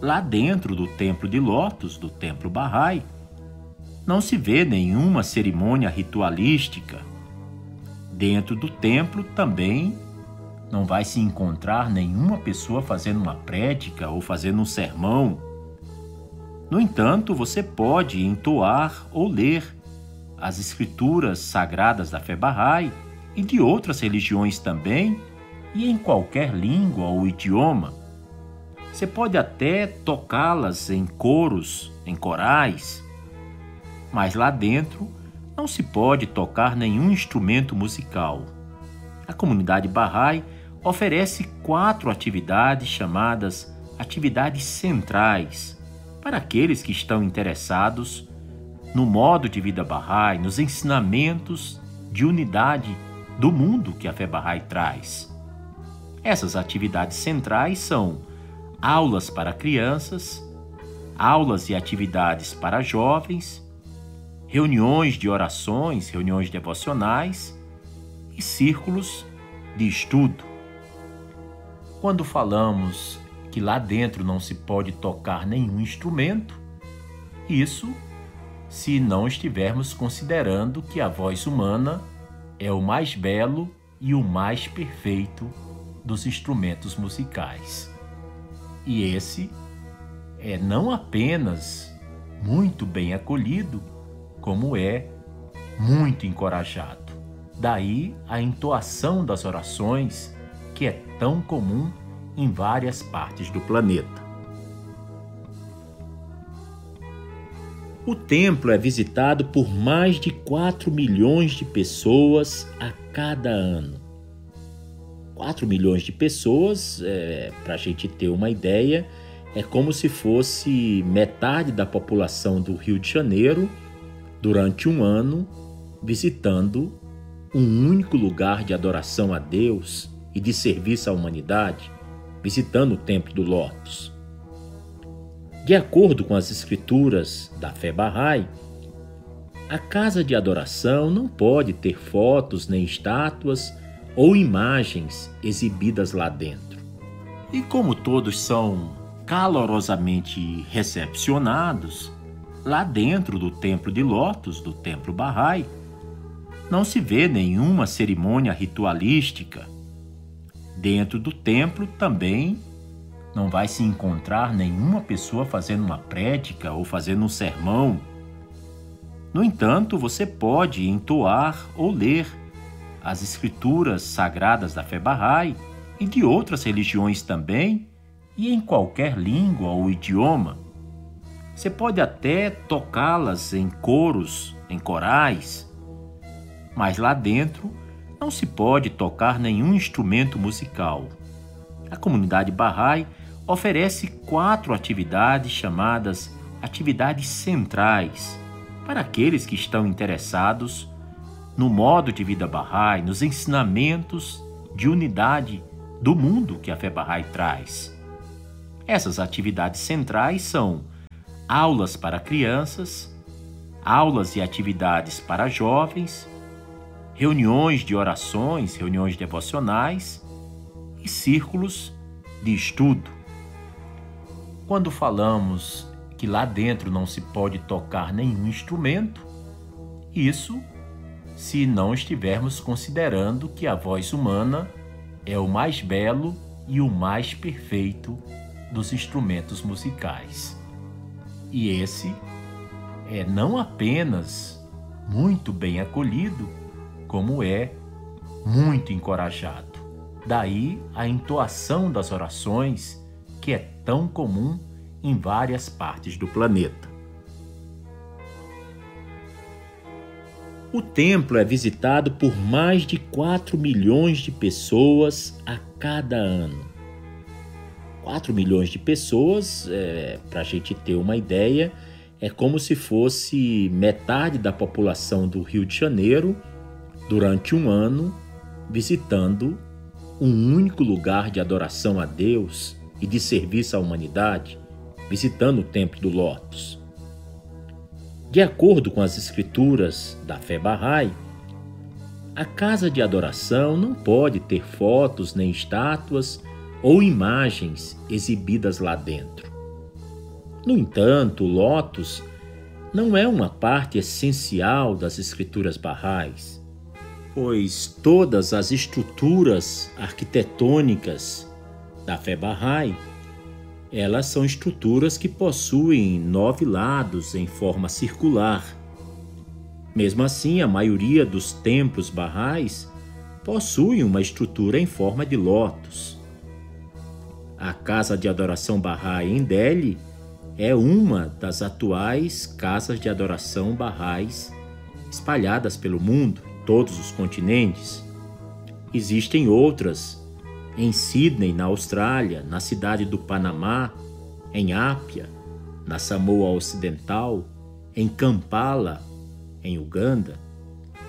lá dentro do templo de Lotus, do templo Bahá'í, não se vê nenhuma cerimônia ritualística. Dentro do templo também não vai se encontrar nenhuma pessoa fazendo uma prédica ou fazendo um sermão no entanto, você pode entoar ou ler as escrituras sagradas da fé Bahá'í e de outras religiões também, e em qualquer língua ou idioma. Você pode até tocá-las em coros, em corais, mas lá dentro não se pode tocar nenhum instrumento musical. A comunidade Bahá'í oferece quatro atividades chamadas atividades centrais para aqueles que estão interessados no modo de vida Bahá'í, nos ensinamentos de unidade do mundo que a fé Bahá'í traz. Essas atividades centrais são aulas para crianças, aulas e atividades para jovens, reuniões de orações, reuniões devocionais e círculos de estudo. Quando falamos que lá dentro não se pode tocar nenhum instrumento, isso se não estivermos considerando que a voz humana é o mais belo e o mais perfeito dos instrumentos musicais. E esse é não apenas muito bem acolhido, como é muito encorajado. Daí a entoação das orações, que é tão comum em várias partes do planeta. O templo é visitado por mais de 4 milhões de pessoas a cada ano. 4 milhões de pessoas, é, para a gente ter uma ideia, é como se fosse metade da população do Rio de Janeiro durante um ano visitando um único lugar de adoração a Deus e de serviço à humanidade, visitando o Templo do Lótus. De acordo com as escrituras da fé Bahá'í, a casa de adoração não pode ter fotos nem estátuas ou imagens exibidas lá dentro. E como todos são calorosamente recepcionados, lá dentro do Templo de Lótus, do Templo Bahá'í, não se vê nenhuma cerimônia ritualística. Dentro do templo também não vai se encontrar nenhuma pessoa fazendo uma prédica ou fazendo um sermão. No entanto, você pode entoar ou ler as escrituras sagradas da fé Bahá'í e de outras religiões também, e em qualquer língua ou idioma. Você pode até tocá-las em coros, em corais, mas lá dentro não se pode tocar nenhum instrumento musical. A comunidade Bahá'í oferece quatro atividades chamadas atividades centrais para aqueles que estão interessados no modo de vida Bahá'í, nos ensinamentos de unidade do mundo que a fé Bahá'í traz. Essas atividades centrais são aulas para crianças, aulas e atividades para jovens, reuniões de orações, reuniões devocionais e círculos de estudo. Quando falamos que lá dentro não se pode tocar nenhum instrumento, isso se não estivermos considerando que a voz humana é o mais belo e o mais perfeito dos instrumentos musicais. E esse é não apenas muito bem acolhido, como é muito encorajado. Daí a entoação das orações que é tão comum em várias partes do planeta. O templo é visitado por mais de 4 milhões de pessoas a cada ano. 4 milhões de pessoas, é, para a gente ter uma ideia, é como se fosse metade da população do Rio de Janeiro durante um ano visitando um único lugar de adoração a Deus e de serviço à humanidade, visitando o Templo do Lótus. De acordo com as escrituras da fé Bahá'í, a casa de adoração não pode ter fotos nem estátuas ou imagens exibidas lá dentro. No entanto, o Lótus não é uma parte essencial das escrituras Bahá'ís, pois todas as estruturas arquitetônicas da fé Bahá'í, elas são estruturas que possuem nove lados em forma circular. Mesmo assim, a maioria dos templos Bahá'ís possuem uma estrutura em forma de lótus. A casa de adoração Bahá'í em Delhi é uma das atuais casas de adoração Bahá'ís espalhadas pelo mundo, todos os continentes. Existem outras em Sydney, na Austrália, na cidade do Panamá, em Ápia, na Samoa Ocidental, em Kampala, em Uganda,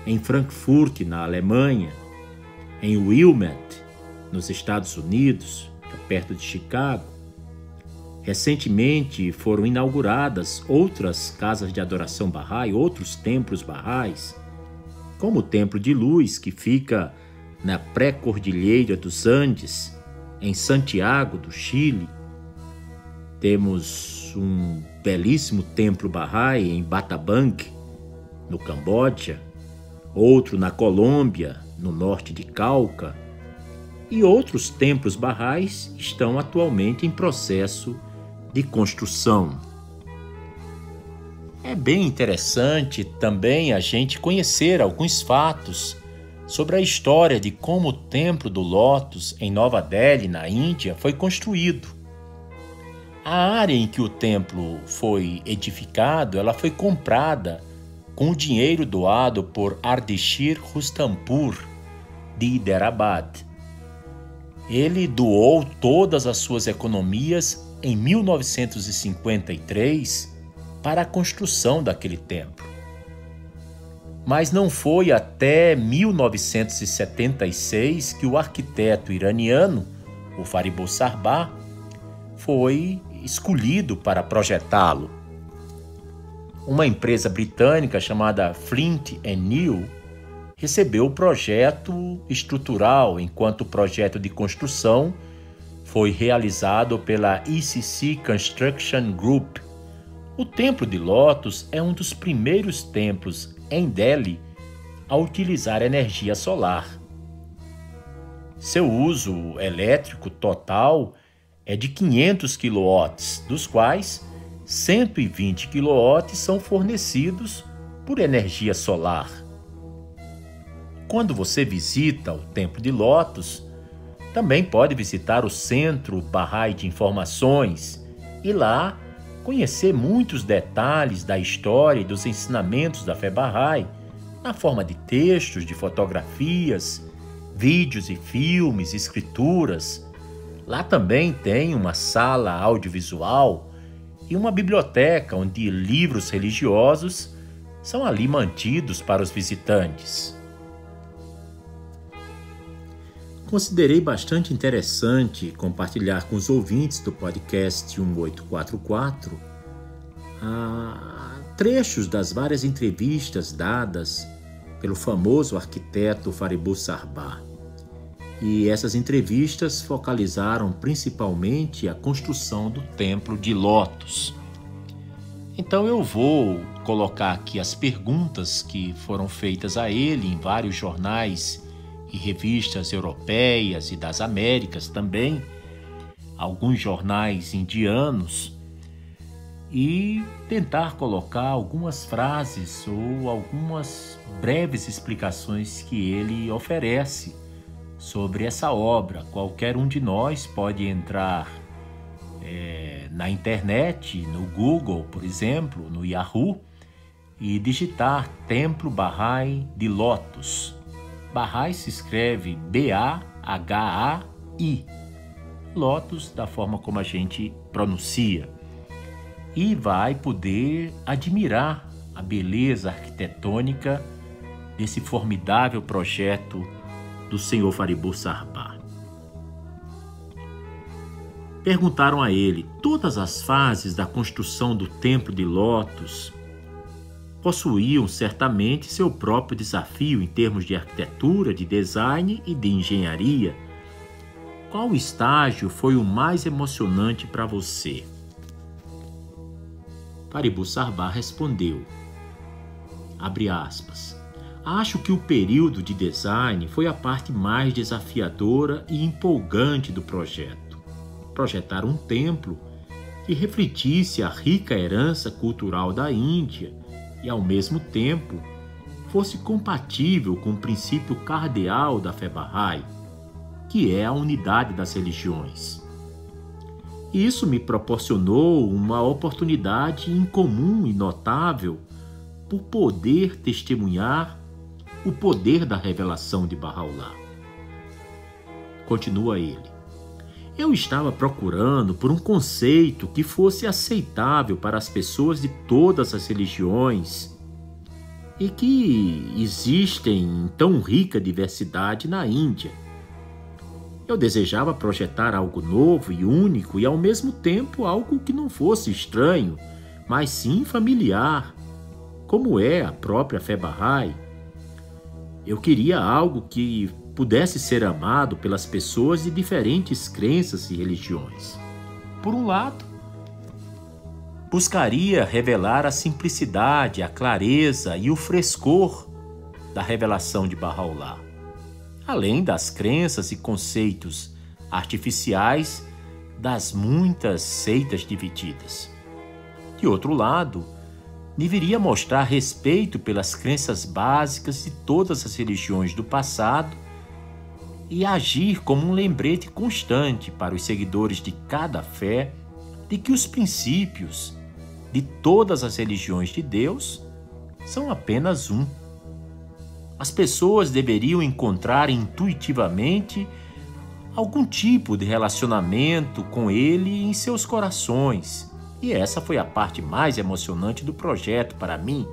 em Frankfurt, na Alemanha, em Wilmette, nos Estados Unidos, perto de Chicago. Recentemente foram inauguradas outras casas de adoração Bahá'í, outros templos Bahá'ís, como o Templo de Luz, que fica na pré-cordilheira dos Andes, em Santiago do Chile. Temos um belíssimo templo Bahá'í em Batabang, no Camboja, outro na Colômbia, no norte de Cauca, e outros templos Bahá'ís estão atualmente em processo de construção. É bem interessante também a gente conhecer alguns fatos sobre a história de como o Templo do Lótus em Nova Delhi, na Índia, foi construído. A área em que o templo foi edificado, ela foi comprada com o dinheiro doado por Ardeshir Rustampur de Hyderabad. Ele doou todas as suas economias em 1953 para a construção daquele templo. Mas não foi até 1976 que o arquiteto iraniano, o Faribo Sarbah, foi escolhido para projetá-lo. Uma empresa britânica chamada Flint New recebeu o projeto estrutural, enquanto o projeto de construção foi realizado pela ECC Construction Group. O Templo de Lotus é um dos primeiros templos em Delhi a utilizar energia solar. Seu uso elétrico total é de 500 kW, dos quais 120 kW são fornecidos por energia solar. Quando você visita o Templo de Lotus, também pode visitar o Centro Bahá'í de Informações e lá conhecer muitos detalhes da história e dos ensinamentos da fé Bahá'í, na forma de textos, de fotografias, vídeos e filmes, escrituras, Lá também tem uma sala audiovisual e uma biblioteca onde livros religiosos são ali mantidos para os visitantes. Considerei bastante interessante compartilhar com os ouvintes do podcast 1844 ah, trechos das várias entrevistas dadas pelo famoso arquiteto Faribu Sarbah. E essas entrevistas focalizaram principalmente a construção do Templo de Lotus. Então eu vou colocar aqui as perguntas que foram feitas a ele em vários jornais e revistas europeias e das Américas também, alguns jornais indianos, e tentar colocar algumas frases ou algumas breves explicações que ele oferece sobre essa obra. Qualquer um de nós pode entrar é, na internet, no Google, por exemplo, no Yahoo, e digitar Templo Bahá'í de Lotus. Bahá'í se escreve B-A-H-A-I. Lotus, da forma como a gente pronuncia. E vai poder admirar a beleza arquitetônica desse formidável projeto do senhor Faribu Sarbá. Perguntaram a ele: todas as fases da construção do Templo de Lotus possuíam certamente seu próprio desafio em termos de arquitetura, de design e de engenharia. Qual estágio foi o mais emocionante para você? Faribu Sarbá respondeu: abre aspas. Acho que o período de design foi a parte mais desafiadora e empolgante do projeto. Projetar um templo que refletisse a rica herança cultural da Índia e, ao mesmo tempo, fosse compatível com o princípio cardeal da fé Bahá'í, que é a unidade das religiões. Isso me proporcionou uma oportunidade incomum e notável por poder testemunhar o poder da revelação de Bahá'u'lláh. Continua ele. Eu estava procurando por um conceito que fosse aceitável para as pessoas de todas as religiões e que existem em tão rica diversidade na Índia. Eu desejava projetar algo novo e único e ao mesmo tempo algo que não fosse estranho, mas sim familiar, como é a própria fé Bahá'í eu queria algo que pudesse ser amado pelas pessoas de diferentes crenças e religiões. Por um lado, buscaria revelar a simplicidade, a clareza e o frescor da revelação de Bahá'u'lláh, além das crenças e conceitos artificiais das muitas seitas divididas. De outro lado, deveria mostrar respeito pelas crenças básicas de todas as religiões do passado e agir como um lembrete constante para os seguidores de cada fé de que os princípios de todas as religiões de Deus são apenas um. As pessoas deveriam encontrar intuitivamente algum tipo de relacionamento com ele em seus corações. E essa foi a parte mais emocionante do projeto para mim.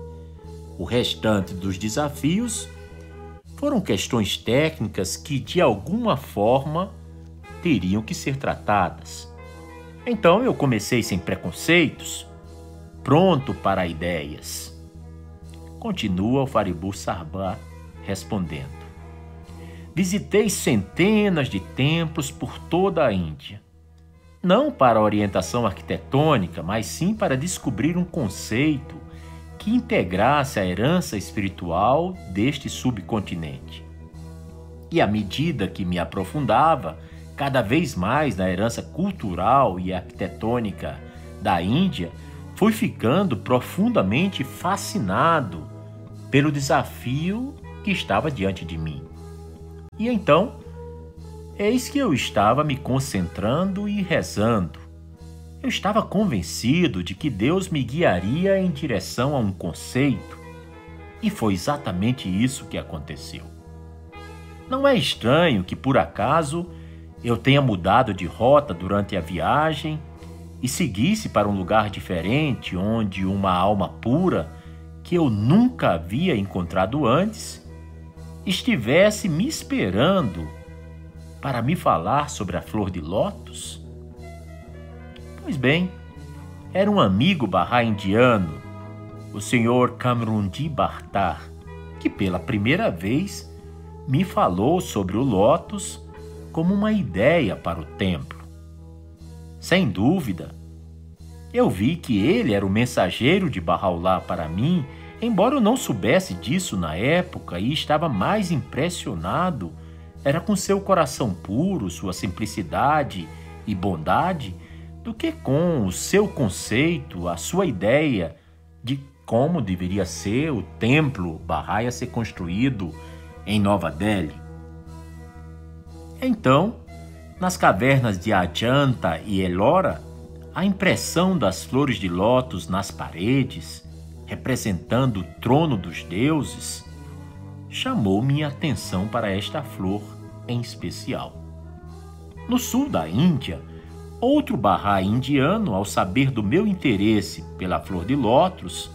O restante dos desafios foram questões técnicas que, de alguma forma, teriam que ser tratadas. Então eu comecei sem preconceitos, pronto para ideias. Continua o Faribu Sarbar respondendo. Visitei centenas de templos por toda a Índia. Não para orientação arquitetônica, mas sim para descobrir um conceito que integrasse a herança espiritual deste subcontinente. E à medida que me aprofundava cada vez mais na herança cultural e arquitetônica da Índia, fui ficando profundamente fascinado pelo desafio que estava diante de mim. E então, eis que eu estava me concentrando e rezando. Eu estava convencido de que Deus me guiaria em direção a um conceito, e foi exatamente isso que aconteceu. Não é estranho que, por acaso, eu tenha mudado de rota durante a viagem e seguisse para um lugar diferente, onde uma alma pura, que eu nunca havia encontrado antes, estivesse me esperando para me falar sobre a flor de lótus? Pois bem, era um amigo barra indiano, o senhor Kamrundi Bartar, que pela primeira vez me falou sobre o lótus como uma ideia para o templo. Sem dúvida, eu vi que ele era o mensageiro de Bahá'u'lláh para mim Embora eu não soubesse disso na época e estava mais impressionado, era com seu coração puro, sua simplicidade e bondade, do que com o seu conceito, a sua ideia de como deveria ser o templo Bahá'í a ser construído em Nova Delhi. Então, nas cavernas de Ajanta e Elora, a impressão das flores de lótus nas paredes, representando o trono dos deuses, chamou minha atenção para esta flor em especial. No sul da Índia, outro barra indiano, ao saber do meu interesse pela flor de lótus,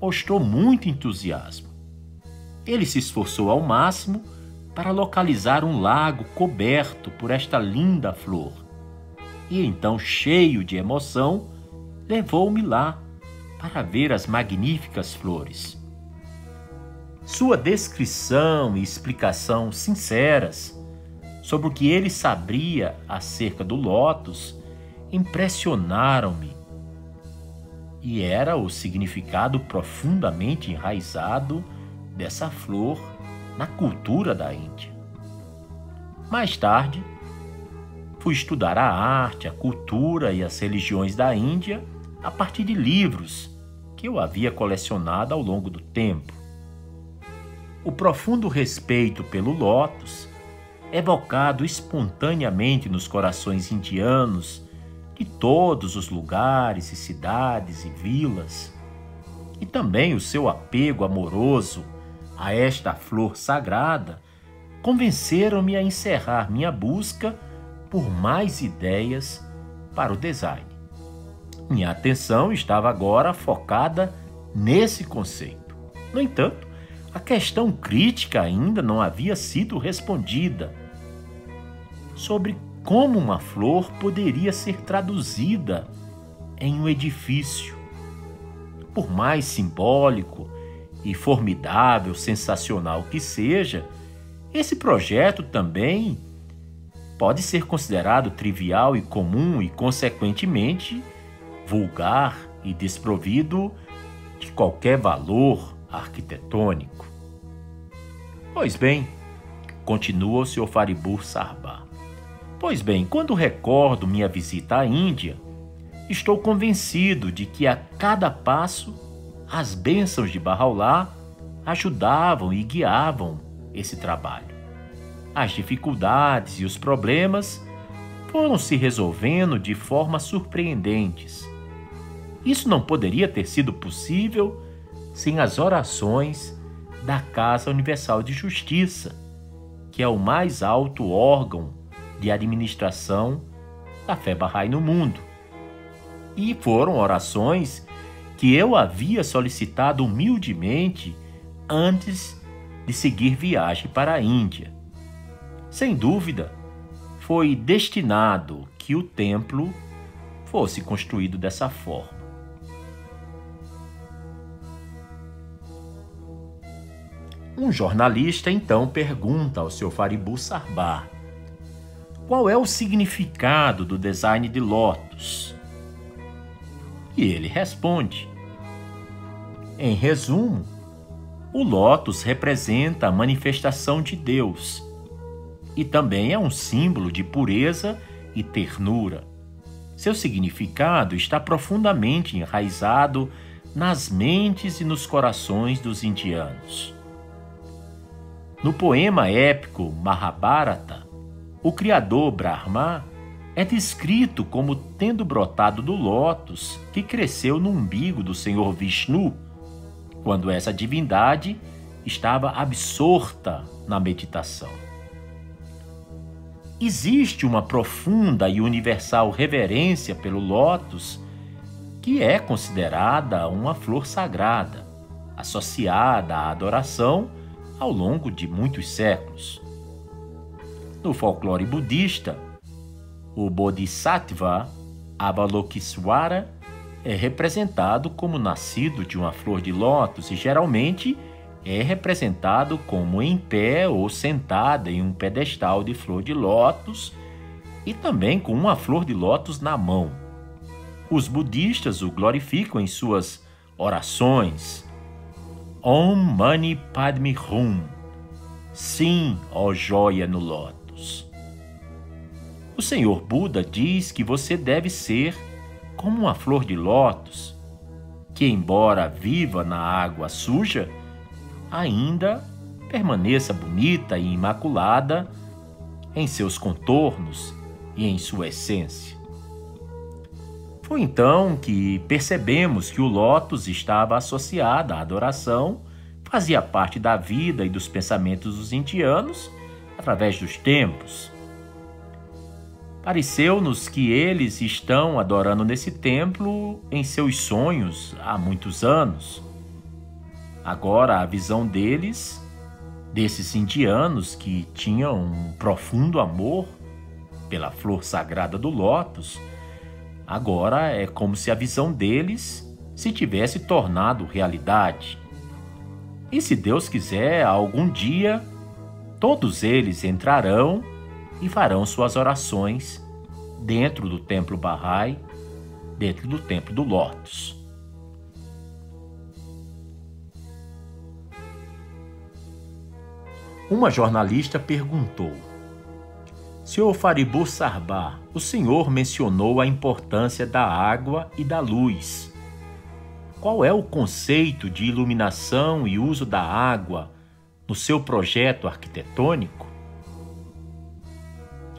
mostrou muito entusiasmo. Ele se esforçou ao máximo para localizar um lago coberto por esta linda flor. E então, cheio de emoção, levou-me lá para ver as magníficas flores. Sua descrição e explicação sinceras sobre o que ele sabia acerca do lótus impressionaram-me. E era o significado profundamente enraizado dessa flor na cultura da Índia. Mais tarde, fui estudar a arte, a cultura e as religiões da Índia a partir de livros que eu havia colecionado ao longo do tempo. O profundo respeito pelo lótus, evocado espontaneamente nos corações indianos de todos os lugares e cidades e vilas, e também o seu apego amoroso a esta flor sagrada, convenceram-me a encerrar minha busca por mais ideias para o design. Minha atenção estava agora focada nesse conceito. No entanto, a questão crítica ainda não havia sido respondida sobre como uma flor poderia ser traduzida em um edifício. Por mais simbólico e formidável, sensacional que seja, esse projeto também pode ser considerado trivial e comum e, consequentemente, vulgar e desprovido de qualquer valor arquitetônico. Pois bem, continua o Sr. Faribur Sarbar. Pois bem, quando recordo minha visita à Índia, estou convencido de que a cada passo as bênçãos de Bahá'u'lláh ajudavam e guiavam esse trabalho. As dificuldades e os problemas foram se resolvendo de formas surpreendentes. Isso não poderia ter sido possível sem as orações da Casa Universal de Justiça, que é o mais alto órgão de administração da fé Bahá'í no mundo. E foram orações que eu havia solicitado humildemente antes de seguir viagem para a Índia. Sem dúvida, foi destinado que o templo fosse construído dessa forma. Um jornalista então pergunta ao seu Faribu Sarbar qual é o significado do design de Lotus. E ele responde: Em resumo, o Lotus representa a manifestação de Deus e também é um símbolo de pureza e ternura. Seu significado está profundamente enraizado nas mentes e nos corações dos indianos. No poema épico Mahabharata, o criador Brahma é descrito como tendo brotado do lótus que cresceu no umbigo do Senhor Vishnu, quando essa divindade estava absorta na meditação. Existe uma profunda e universal reverência pelo lótus, que é considerada uma flor sagrada, associada à adoração ao longo de muitos séculos. No folclore budista, o Bodhisattva Avalokitesvara é representado como nascido de uma flor de lótus e geralmente é representado como em pé ou sentada em um pedestal de flor de lótus e também com uma flor de lótus na mão. Os budistas o glorificam em suas orações. Om Mani Padme Hum. Sim, ó joia no lótus. O Senhor Buda diz que você deve ser como uma flor de lótus, que, embora viva na água suja, ainda permaneça bonita e imaculada em seus contornos e em sua essência. Foi então que percebemos que o lótus estava associado à adoração, fazia parte da vida e dos pensamentos dos indianos através dos tempos. Pareceu-nos que eles estão adorando nesse templo em seus sonhos há muitos anos Agora, a visão deles, desses indianos que tinham um profundo amor pela flor sagrada do lótus, agora é como se a visão deles se tivesse tornado realidade. E se Deus quiser, algum dia, todos eles entrarão e farão suas orações dentro do templo Bahá'í, dentro do templo do Lótus. Uma jornalista perguntou: Senhor Faribu Sarbar, o senhor mencionou a importância da água e da luz. Qual é o conceito de iluminação e uso da água no seu projeto arquitetônico?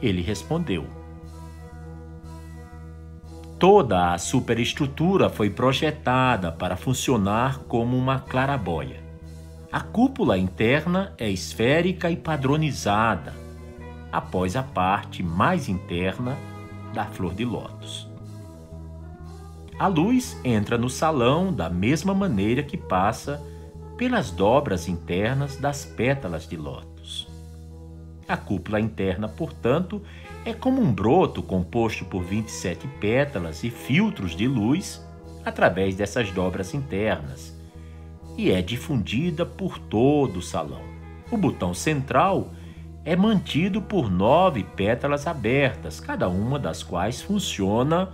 Ele respondeu: Toda a superestrutura foi projetada para funcionar como uma clarabóia. A cúpula interna é esférica e padronizada, após a parte mais interna da flor de lótus. A luz entra no salão da mesma maneira que passa pelas dobras internas das pétalas de lótus. A cúpula interna, portanto, é como um broto composto por 27 pétalas e filtros de luz através dessas dobras internas e é difundida por todo o salão. O botão central é mantido por nove pétalas abertas, cada uma das quais funciona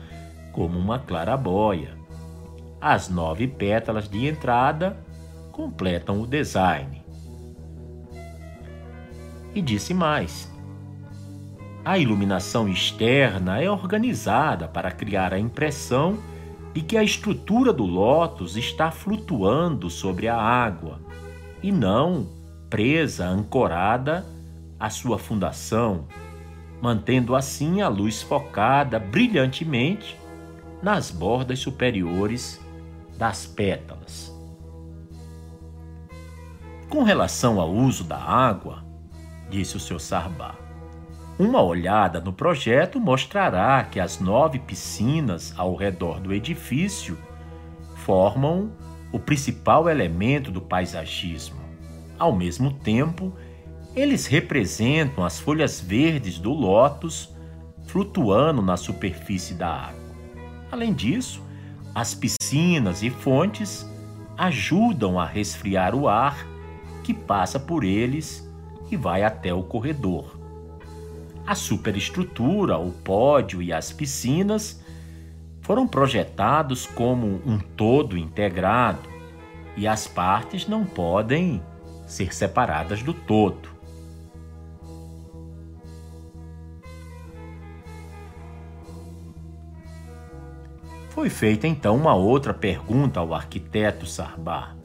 como uma clarabóia. As nove pétalas de entrada completam o design. E disse mais: a iluminação externa é organizada para criar a impressão e que a estrutura do lótus está flutuando sobre a água e não presa, ancorada à sua fundação, mantendo assim a luz focada brilhantemente nas bordas superiores das pétalas. Com relação ao uso da água, disse o Sr. Sarbá, uma olhada no projeto mostrará que as nove piscinas ao redor do edifício formam o principal elemento do paisagismo. Ao mesmo tempo, eles representam as folhas verdes do lótus flutuando na superfície da água. Além disso, as piscinas e fontes ajudam a resfriar o ar que passa por eles e vai até o corredor. A superestrutura, o pódio e as piscinas foram projetados como um todo integrado e as partes não podem ser separadas do todo. Foi feita então uma outra pergunta ao arquiteto Sarbar.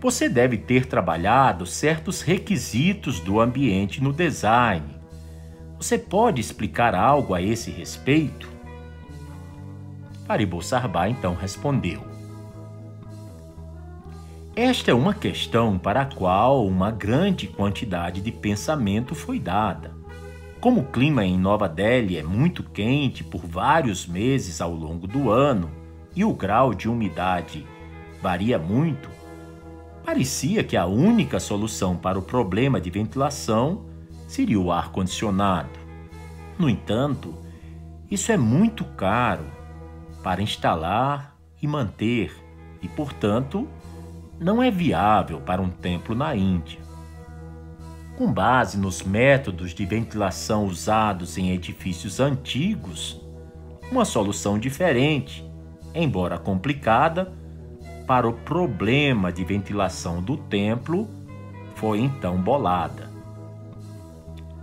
Você deve ter trabalhado certos requisitos do ambiente no design. Você pode explicar algo a esse respeito? Faribu Sarbar então respondeu: Esta é uma questão para a qual uma grande quantidade de pensamento foi dada. Como o clima em Nova Delhi é muito quente por vários meses ao longo do ano e o grau de umidade varia muito, parecia que a única solução para o problema de ventilação seria o ar-condicionado. No entanto, isso é muito caro para instalar e manter e, portanto, não é viável para um templo na Índia com base nos métodos de ventilação usados em edifícios antigos, uma solução diferente, embora complicada, para o problema de ventilação do templo foi então bolada.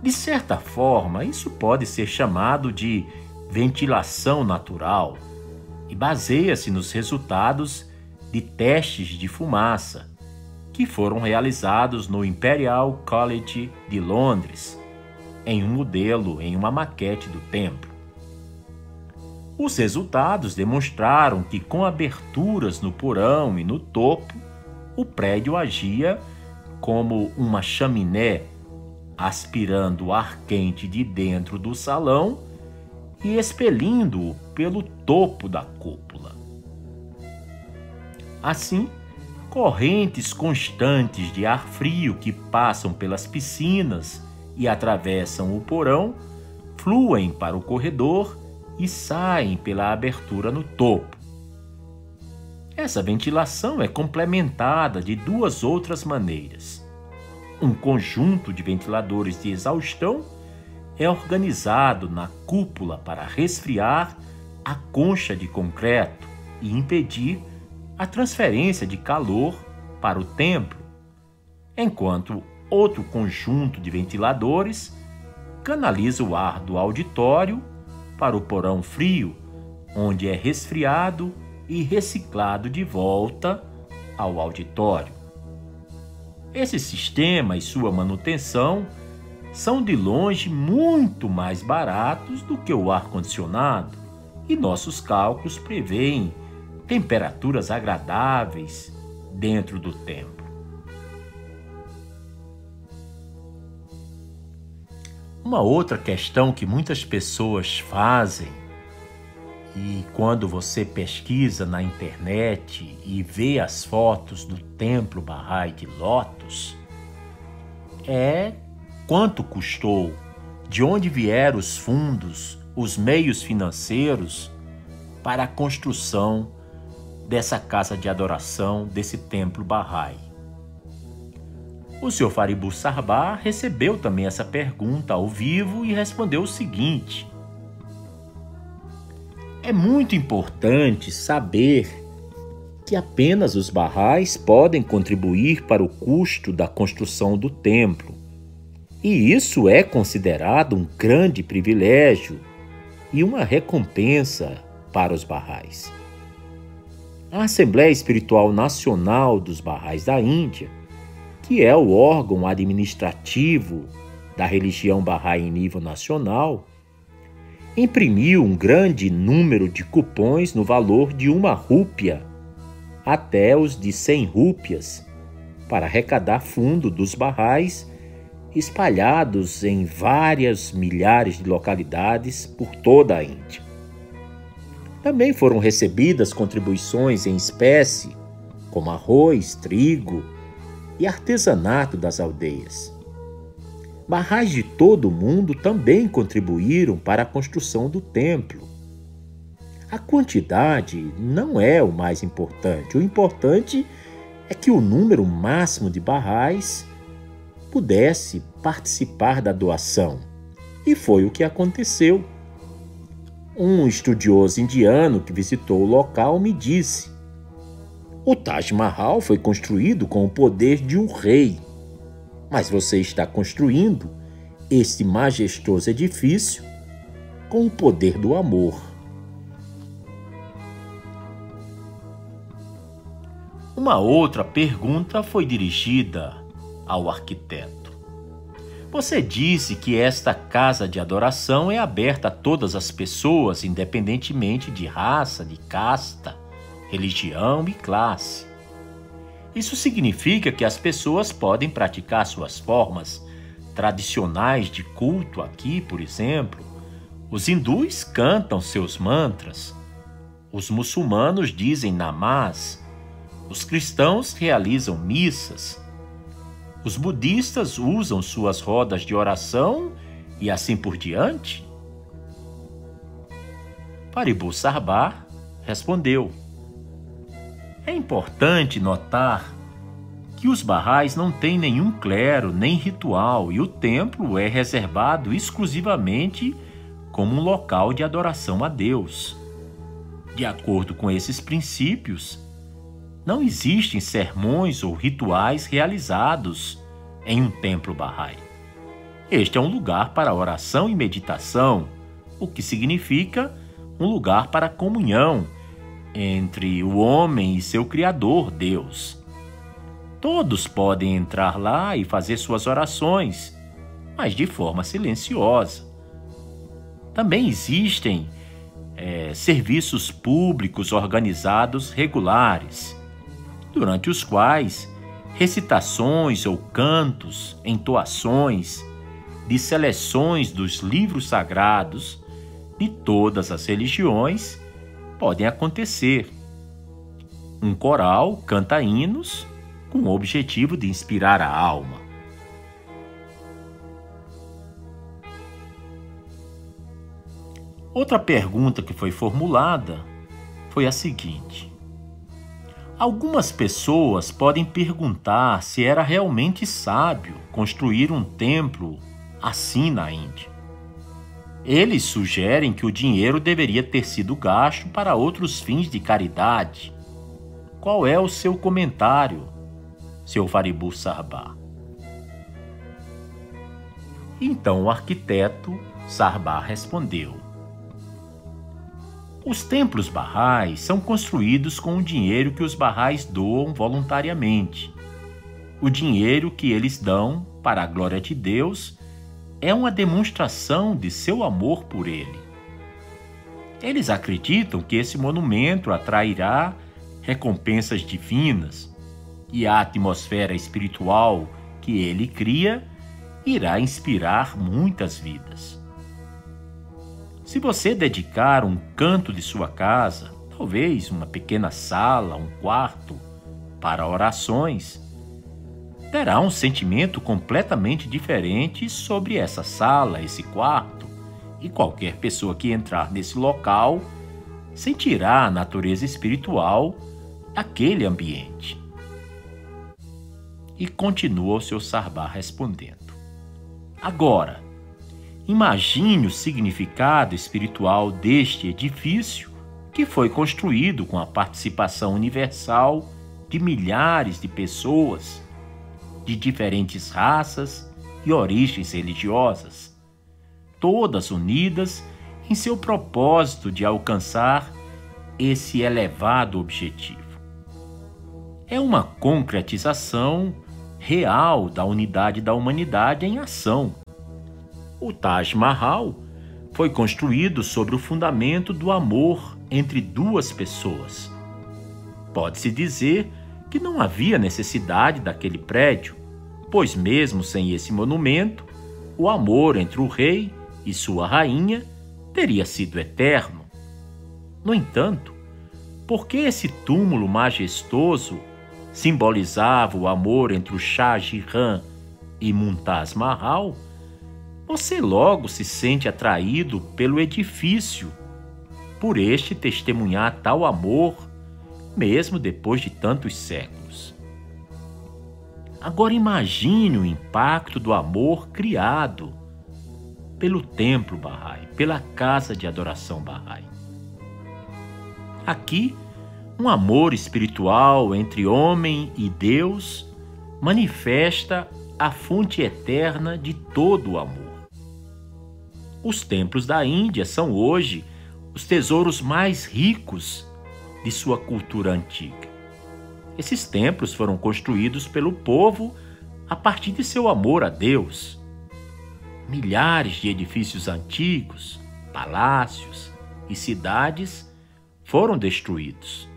De certa forma, isso pode ser chamado de ventilação natural e baseia-se nos resultados de testes de fumaça que foram realizados no Imperial College de Londres, em um modelo em uma maquete do templo. Os resultados demonstraram que, com aberturas no porão e no topo, o prédio agia como uma chaminé, aspirando ar quente de dentro do salão e expelindo-o pelo topo da cúpula. Assim, correntes constantes de ar frio que passam pelas piscinas e atravessam o porão fluem para o corredor e saem pela abertura no topo. Essa ventilação é complementada de duas outras maneiras. Um conjunto de ventiladores de exaustão é organizado na cúpula para resfriar a concha de concreto e impedir a transferência de calor para o templo, enquanto outro conjunto de ventiladores canaliza o ar do auditório para o porão frio, onde é resfriado e reciclado de volta ao auditório. Esse sistema e sua manutenção são de longe muito mais baratos do que o ar-condicionado, e nossos cálculos preveem temperaturas agradáveis dentro do templo. Uma outra questão que muitas pessoas fazem, e quando você pesquisa na internet e vê as fotos do templo Bahá'í de Lotus, é quanto custou, de onde vieram os fundos, os meios financeiros para a construção dessa casa de adoração, desse templo Bahá'í. O Sr. Faribu Sarbar recebeu também essa pergunta ao vivo e respondeu o seguinte: É muito importante saber que apenas os barrais podem contribuir para o custo da construção do templo. E isso é considerado um grande privilégio e uma recompensa para os barrais. A Assembleia Espiritual Nacional dos Barrais da Índia, que é o órgão administrativo da religião Bahá'í em nível nacional, imprimiu um grande número de cupons no valor de uma rúpia até os de 100 rúpias para arrecadar fundo dos barrais espalhados em várias milhares de localidades por toda a Índia. Também foram recebidas contribuições em espécie, como arroz, trigo e artesanato das aldeias. Barrais de todo o mundo também contribuíram para a construção do templo. A quantidade não é o mais importante. O importante é que o número máximo de barrais pudesse participar da doação. E foi o que aconteceu. Um estudioso indiano que visitou o local me disse: o Taj Mahal foi construído com o poder de um rei, mas você está construindo este majestoso edifício com o poder do amor. Uma outra pergunta foi dirigida ao arquiteto. Você disse que esta casa de adoração é aberta a todas as pessoas, independentemente de raça, de casta, religião e classe. Isso significa que as pessoas podem praticar suas formas tradicionais de culto aqui, por exemplo. Os hindus cantam seus mantras, os muçulmanos dizem namaz, os cristãos realizam missas, os budistas usam suas rodas de oração e assim por diante? Paribu Sarbar respondeu: É importante notar que os barrais não têm nenhum clero nem ritual e o templo é reservado exclusivamente como um local de adoração a Deus. De acordo com esses princípios, não existem sermões ou rituais realizados em um templo Bahá'í. Este é um lugar para oração e meditação, o que significa um lugar para comunhão entre o homem e seu Criador, Deus. Todos podem entrar lá e fazer suas orações, mas de forma silenciosa. Também existem é, serviços públicos organizados regulares durante os quais recitações ou cantos, entoações de seleções dos livros sagrados de todas as religiões podem acontecer. Um coral canta hinos com o objetivo de inspirar a alma. Outra pergunta que foi formulada foi a seguinte: Algumas pessoas podem perguntar se era realmente sábio construir um templo assim na Índia. Eles sugerem que o dinheiro deveria ter sido gasto para outros fins de caridade. Qual é o seu comentário, seu Faribu Sarbar? Então o arquiteto Sarbar respondeu: os templos barrais são construídos com o dinheiro que os barrais doam voluntariamente. O dinheiro que eles dão para a glória de Deus é uma demonstração de seu amor por ele. Eles acreditam que esse monumento atrairá recompensas divinas e a atmosfera espiritual que ele cria irá inspirar muitas vidas. Se você dedicar um canto de sua casa, talvez uma pequena sala, um quarto, para orações, terá um sentimento completamente diferente sobre essa sala, esse quarto, e qualquer pessoa que entrar nesse local sentirá a natureza espiritual daquele ambiente. E continua o seu sarbar respondendo. Agora, Imagine o significado espiritual deste edifício que foi construído com a participação universal de milhares de pessoas de diferentes raças e origens religiosas, todas unidas em seu propósito de alcançar esse elevado objetivo. É uma concretização real da unidade da humanidade em ação O Taj Mahal foi construído sobre o fundamento do amor entre duas pessoas. Pode-se dizer que não havia necessidade daquele prédio, pois, mesmo sem esse monumento, o amor entre o rei e sua rainha teria sido eterno. No entanto, porque esse túmulo majestoso simbolizava o amor entre o Shah Jahan e Mumtaz Mahal, você logo se sente atraído pelo edifício, por este testemunhar tal amor, mesmo depois de tantos séculos. Agora imagine o impacto do amor criado pelo templo Bahá'í, pela casa de adoração Bahá'í. Aqui, um amor espiritual entre homem e Deus manifesta a fonte eterna de todo o amor. Os templos da Índia são hoje os tesouros mais ricos de sua cultura antiga. Esses templos foram construídos pelo povo a partir de seu amor a Deus. Milhares de edifícios antigos, palácios e cidades foram destruídos.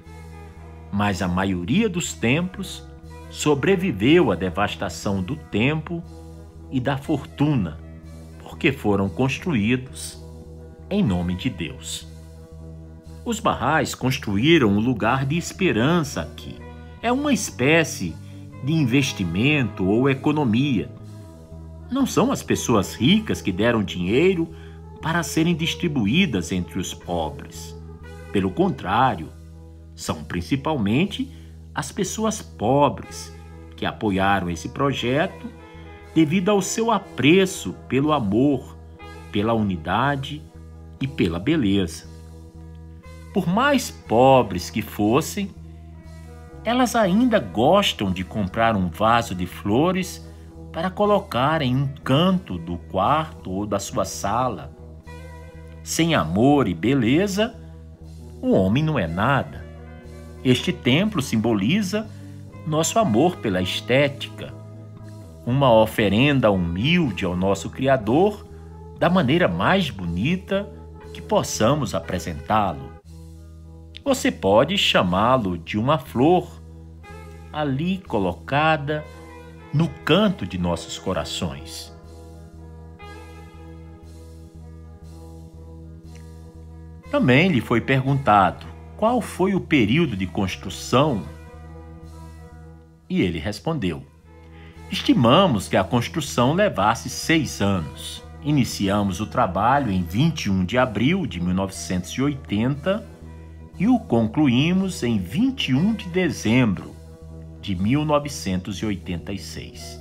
Mas a maioria dos templos sobreviveu à devastação do tempo e da fortuna, porque foram construídos em nome de Deus. Os barrais construíram um lugar de esperança aqui. É uma espécie de investimento ou economia. Não são as pessoas ricas que deram dinheiro para serem distribuídas entre os pobres. Pelo contrário, são principalmente as pessoas pobres que apoiaram esse projeto devido ao seu apreço pelo amor, pela unidade e pela beleza por mais pobres que fossem, elas ainda gostam de comprar um vaso de flores para colocar em um canto do quarto ou da sua sala. Sem amor e beleza, o homem não é nada. Este templo simboliza nosso amor pela estética, uma oferenda humilde ao nosso Criador da maneira mais bonita que possamos apresentá-lo. Você pode chamá-lo de uma flor ali colocada no canto de nossos corações. Também lhe foi perguntado qual foi o período de construção e ele respondeu: Estimamos que a construção levasse seis anos. Iniciamos o trabalho em 21 de abril de 1980 e o concluímos em 21 de dezembro de 1986.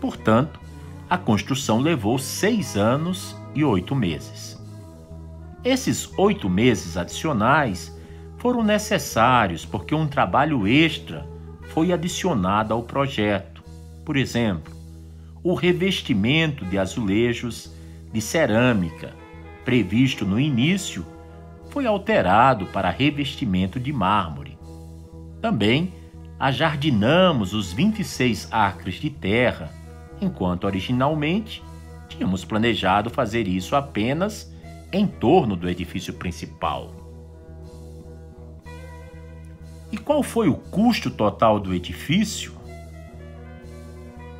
Portanto, a construção levou seis anos e oito meses. Esses oito meses adicionais foram necessários porque um trabalho extra foi adicionado ao projeto. Por exemplo, o revestimento de azulejos de cerâmica, previsto no início, foi alterado para revestimento de mármore. Também ajardinamos os 26 acres de terra, enquanto originalmente tínhamos planejado fazer isso apenas em torno do edifício principal. E qual foi o custo total do edifício?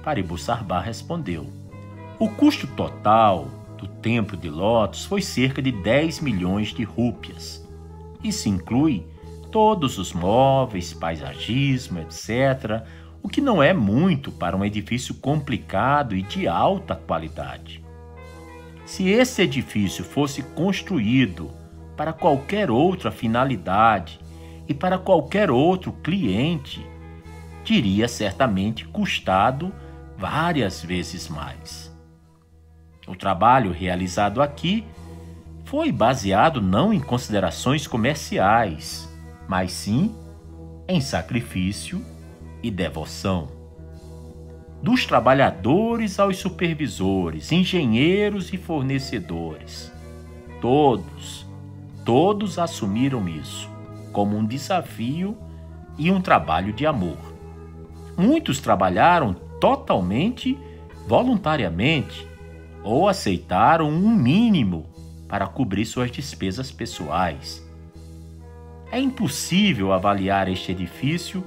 Paribu Sarbar respondeu: O custo total do templo de Lotus foi cerca de 10 milhões de rúpias. Isso inclui todos os móveis, paisagismo, etc., o que não é muito para um edifício complicado e de alta qualidade. Se esse edifício fosse construído para qualquer outra finalidade e para qualquer outro cliente, teria certamente custado várias vezes mais. O trabalho realizado aqui foi baseado não em considerações comerciais, mas sim em sacrifício e devoção. Dos trabalhadores aos supervisores, engenheiros e fornecedores, todos, todos assumiram isso como um desafio e um trabalho de amor. Muitos trabalharam totalmente voluntariamente ou aceitaram um mínimo para cobrir suas despesas pessoais. É impossível avaliar este edifício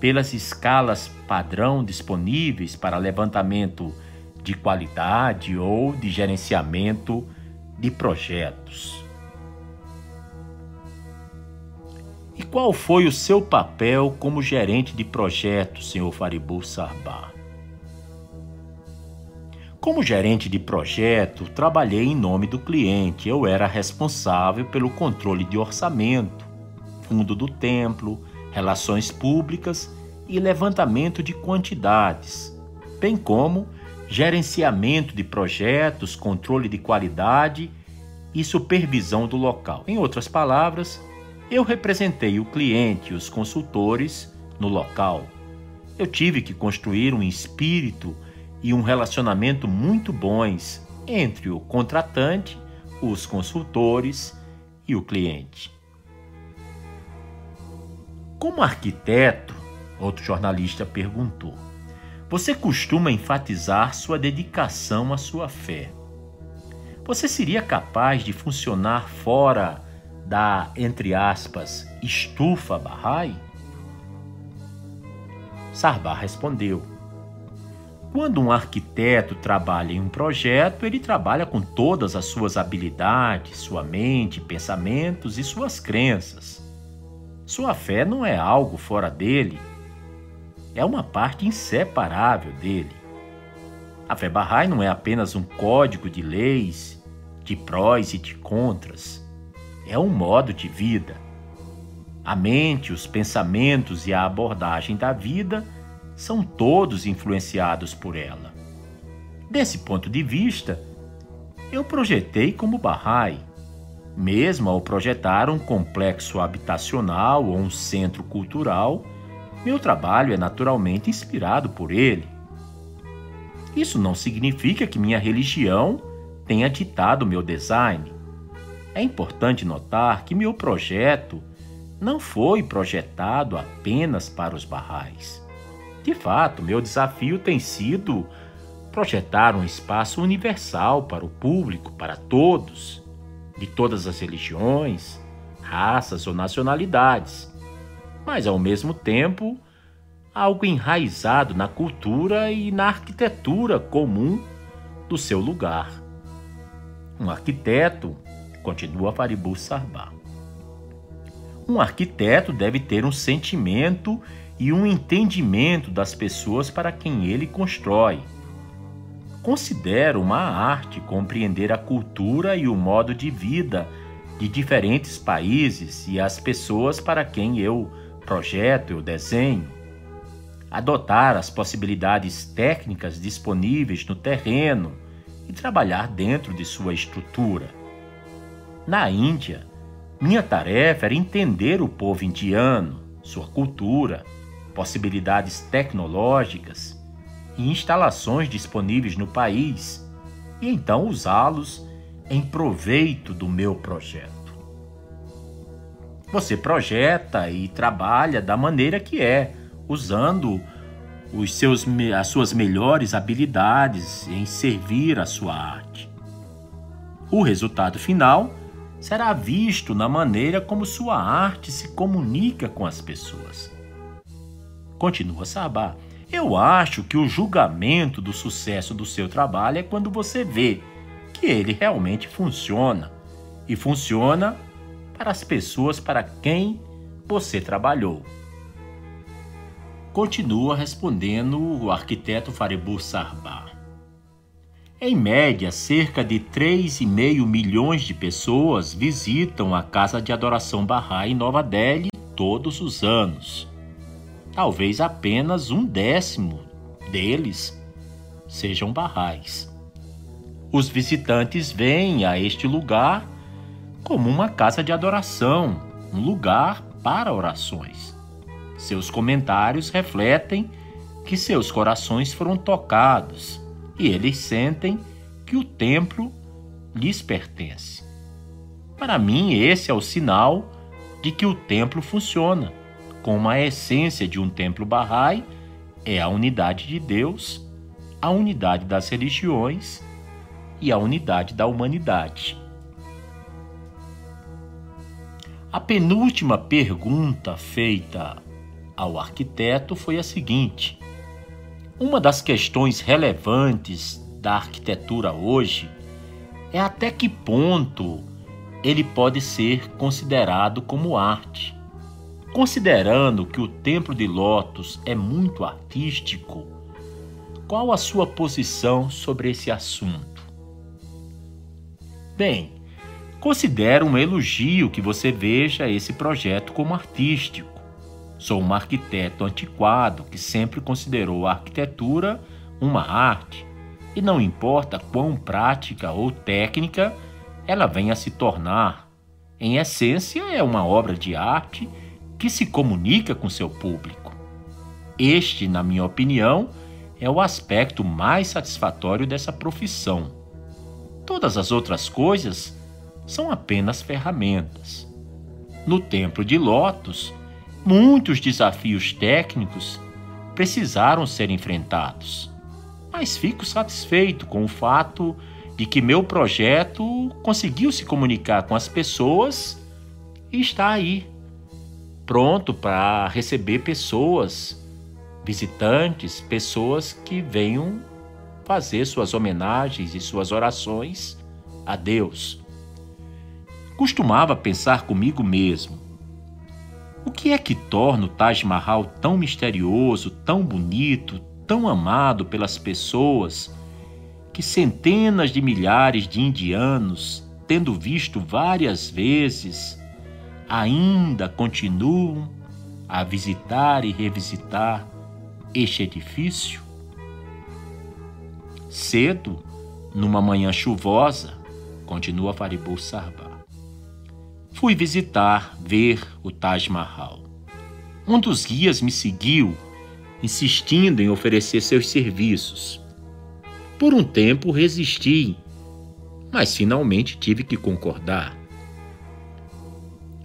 pelas escalas padrão disponíveis para levantamento de qualidade ou de gerenciamento de projetos. E qual foi o seu papel como gerente de projetos, senhor Faribu Sarbar? Como gerente de projeto, trabalhei em nome do cliente. Eu era responsável pelo controle de orçamento, fundo do templo, relações públicas e levantamento de quantidades, bem como gerenciamento de projetos, controle de qualidade e supervisão do local. Em outras palavras, eu representei o cliente e os consultores no local. Eu tive que construir um espírito e um relacionamento muito bons entre o contratante, os consultores e o cliente. Como arquiteto, outro jornalista perguntou, você costuma enfatizar sua dedicação à sua fé. Você seria capaz de funcionar fora da, entre aspas, estufa Bahá'í? Sarbar respondeu: Quando um arquiteto trabalha em um projeto, ele trabalha com todas as suas habilidades, sua mente, pensamentos e suas crenças. Sua fé não é algo fora dele, é uma parte inseparável dele. A fé Bahá'í não é apenas um código de leis, de prós e de contras é um modo de vida. A mente, os pensamentos e a abordagem da vida são todos influenciados por ela. Desse ponto de vista, eu projetei como Bahá'í. Mesmo ao projetar um complexo habitacional ou um centro cultural, meu trabalho é naturalmente inspirado por ele. Isso não significa que minha religião tenha ditado meu design. É importante notar que meu projeto não foi projetado apenas para os barrais. De fato, meu desafio tem sido projetar um espaço universal para o público, para todos, de todas as religiões, raças ou nacionalidades, mas ao mesmo tempo algo enraizado na cultura e na arquitetura comum do seu lugar. Um arquiteto Continua Faribu Sarbar. Um arquiteto deve ter um sentimento e um entendimento das pessoas para quem ele constrói. Considero uma arte compreender a cultura e o modo de vida de diferentes países e as pessoas para quem eu projeto, eu desenho. Adotar as possibilidades técnicas disponíveis no terreno e trabalhar dentro de sua estrutura na Índia, minha tarefa era entender o povo indiano, sua cultura, possibilidades tecnológicas e instalações disponíveis no país e então usá-los em proveito do meu projeto. Você projeta e trabalha da maneira que é, usando os seus, as suas melhores habilidades em servir a sua arte. O resultado final será visto na maneira como sua arte se comunica com as pessoas. Continua Sabá. Eu acho que o julgamento do sucesso do seu trabalho é quando você vê que ele realmente funciona e funciona para as pessoas para quem você trabalhou. Continua respondendo o arquiteto Faribu Sarbar. Em média, cerca de 3,5 milhões de pessoas visitam a Casa de Adoração Bahá'í em Nova Delhi todos os anos. Talvez apenas um décimo deles sejam Bahá'ís. Os visitantes vêm a este lugar como uma casa de adoração, um lugar para orações. Seus comentários refletem que seus corações foram tocados e eles sentem que o templo lhes pertence. Para mim, esse é o sinal de que o templo funciona, como a essência de um templo Bahá'í é a unidade de Deus, a unidade das religiões e a unidade da humanidade. A penúltima pergunta feita ao arquiteto foi a seguinte: Uma das questões relevantes da arquitetura hoje é até que ponto ele pode ser considerado como arte. Considerando que o Templo de Lotus é muito artístico, qual a sua posição sobre esse assunto? Bem, considero um elogio que você veja esse projeto como artístico. Sou um arquiteto antiquado que sempre considerou a arquitetura uma arte, e não importa quão prática ou técnica ela venha a se tornar, em essência é uma obra de arte que se comunica com seu público. Este, na minha opinião, é o aspecto mais satisfatório dessa profissão. Todas as outras coisas são apenas ferramentas. No Templo de Lotus, muitos desafios técnicos precisaram ser enfrentados, mas fico satisfeito com o fato de que meu projeto conseguiu se comunicar com as pessoas e está aí, pronto para receber pessoas visitantes, pessoas que venham fazer suas homenagens e suas orações a Deus. Costumava pensar comigo mesmo: o que é que torna o Taj Mahal tão misterioso, tão bonito, tão amado pelas pessoas, que centenas de milhares de indianos, tendo visto várias vezes, ainda continuam a visitar e revisitar este edifício? Cedo, numa manhã chuvosa, continua Faribur Sarba, fui visitar, ver o Taj Mahal. Um dos guias me seguiu, insistindo em oferecer seus serviços. Por um tempo resisti, mas finalmente tive que concordar.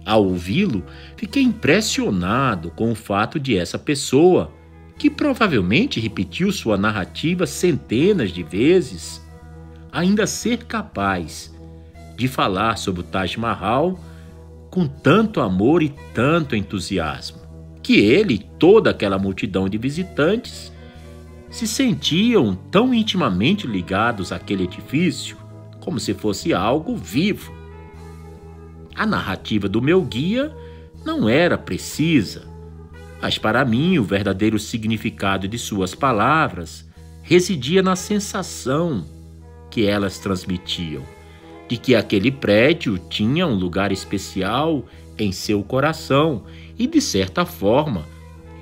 Ao ouvi-lo, fiquei impressionado com o fato de essa pessoa que provavelmente repetiu sua narrativa centenas de vezes, ainda ser capaz de falar sobre o Taj Mahal com tanto amor e tanto entusiasmo, que ele e toda aquela multidão de visitantes se sentiam tão intimamente ligados àquele edifício como se fosse algo vivo. A narrativa do meu guia não era precisa, mas para mim, o verdadeiro significado de suas palavras residia na sensação que elas transmitiam, de que aquele prédio tinha um lugar especial em seu coração e, de certa forma,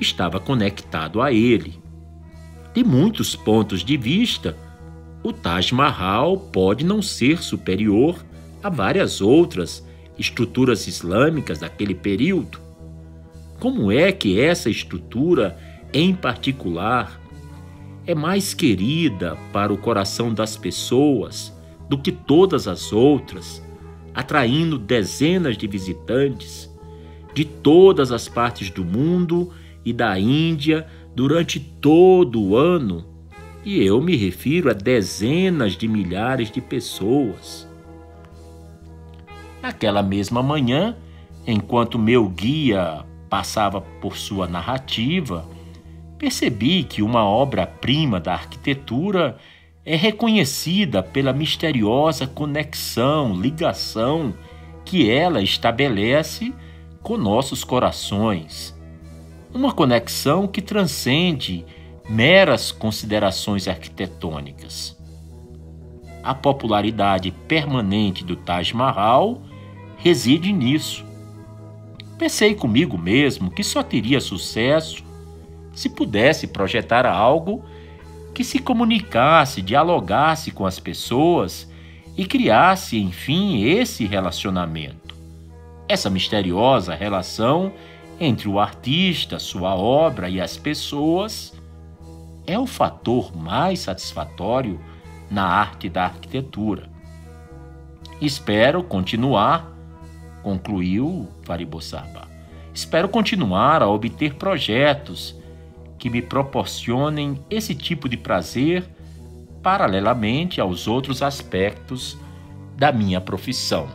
estava conectado a ele. De muitos pontos de vista, o Taj Mahal pode não ser superior a várias outras estruturas islâmicas daquele período, como é que essa estrutura, em particular, é mais querida para o coração das pessoas do que todas as outras, atraindo dezenas de visitantes de todas as partes do mundo e da Índia durante todo o ano? E eu me refiro a dezenas de milhares de pessoas. Naquela mesma manhã, enquanto meu guia passava por sua narrativa, percebi que uma obra-prima da arquitetura é reconhecida pela misteriosa conexão, ligação que ela estabelece com nossos corações. Uma conexão que transcende meras considerações arquitetônicas. A popularidade permanente do Taj Mahal reside nisso Pensei comigo mesmo que só teria sucesso se pudesse projetar algo que se comunicasse, dialogasse com as pessoas e criasse, enfim, esse relacionamento. Essa misteriosa relação entre o artista, sua obra e as pessoas é o fator mais satisfatório na arte da arquitetura. Espero continuar concluiu Faribossaba. Espero continuar a obter projetos que me proporcionem esse tipo de prazer paralelamente aos outros aspectos da minha profissão.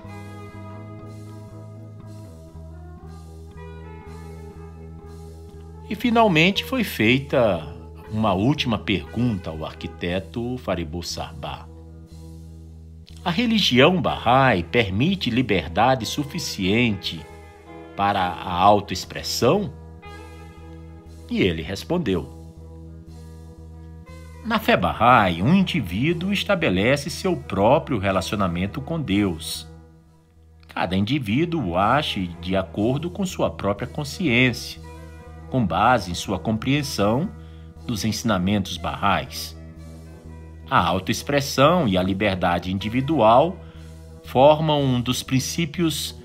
E finalmente foi feita uma última pergunta ao arquiteto Faribu Sarbá. A religião Bahá'í permite liberdade suficiente para a autoexpressão? E ele respondeu: Na fé Bahá'í, um indivíduo estabelece seu próprio relacionamento com Deus. Cada indivíduo age de acordo com sua própria consciência, com base em sua compreensão dos ensinamentos barrais. A autoexpressão e a liberdade individual formam um dos princípios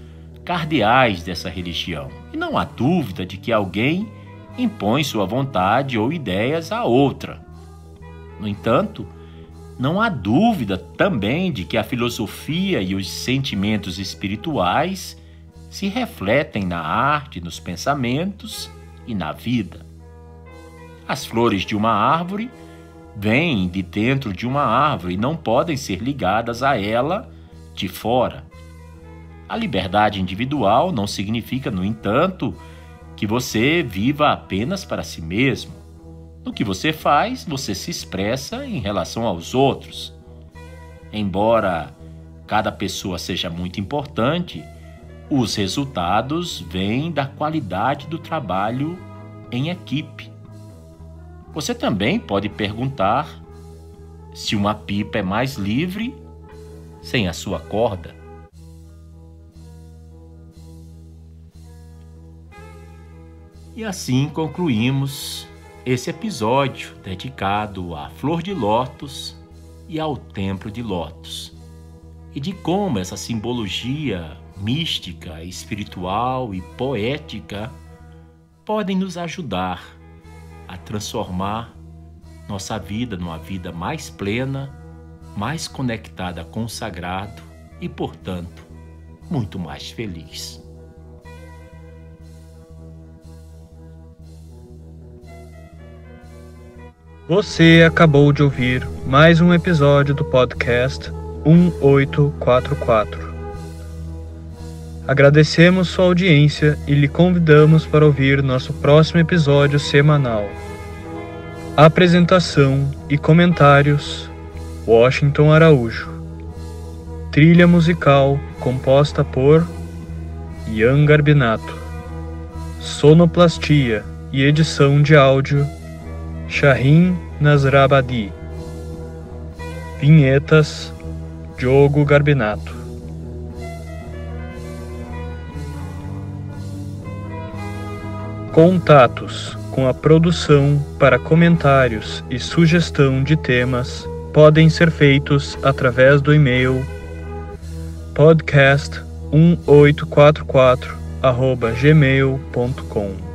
cardeais dessa religião. E não há dúvida de que alguém impõe sua vontade ou ideias a outra. No entanto, não há dúvida também de que a filosofia e os sentimentos espirituais se refletem na arte, nos pensamentos e na vida. As flores de uma árvore vêm de dentro de uma árvore e não podem ser ligadas a ela de fora. A liberdade individual não significa, no entanto, que você viva apenas para si mesmo. No que você faz, você se expressa em relação aos outros. Embora cada pessoa seja muito importante, os resultados vêm da qualidade do trabalho em equipe. Você também pode perguntar se uma pipa é mais livre sem a sua corda. E assim concluímos esse episódio dedicado à flor de lótus e ao templo de lótus. E de como essa simbologia mística, espiritual e poética podem nos ajudar a transformar nossa vida numa vida mais plena, mais conectada com o sagrado e, portanto, muito mais feliz. Você acabou de ouvir mais um episódio do podcast 1844. Agradecemos sua audiência e lhe convidamos para ouvir nosso próximo episódio semanal. Apresentação e comentários: Washington Araújo. Trilha musical composta por Ian Garbinato. Sonoplastia e edição de áudio Shahin Nasrabadi. Vinhetas Diogo Garbinato. Contatos com a produção para comentários e sugestão de temas podem ser feitos através do e-mail podcast1844 gmail.com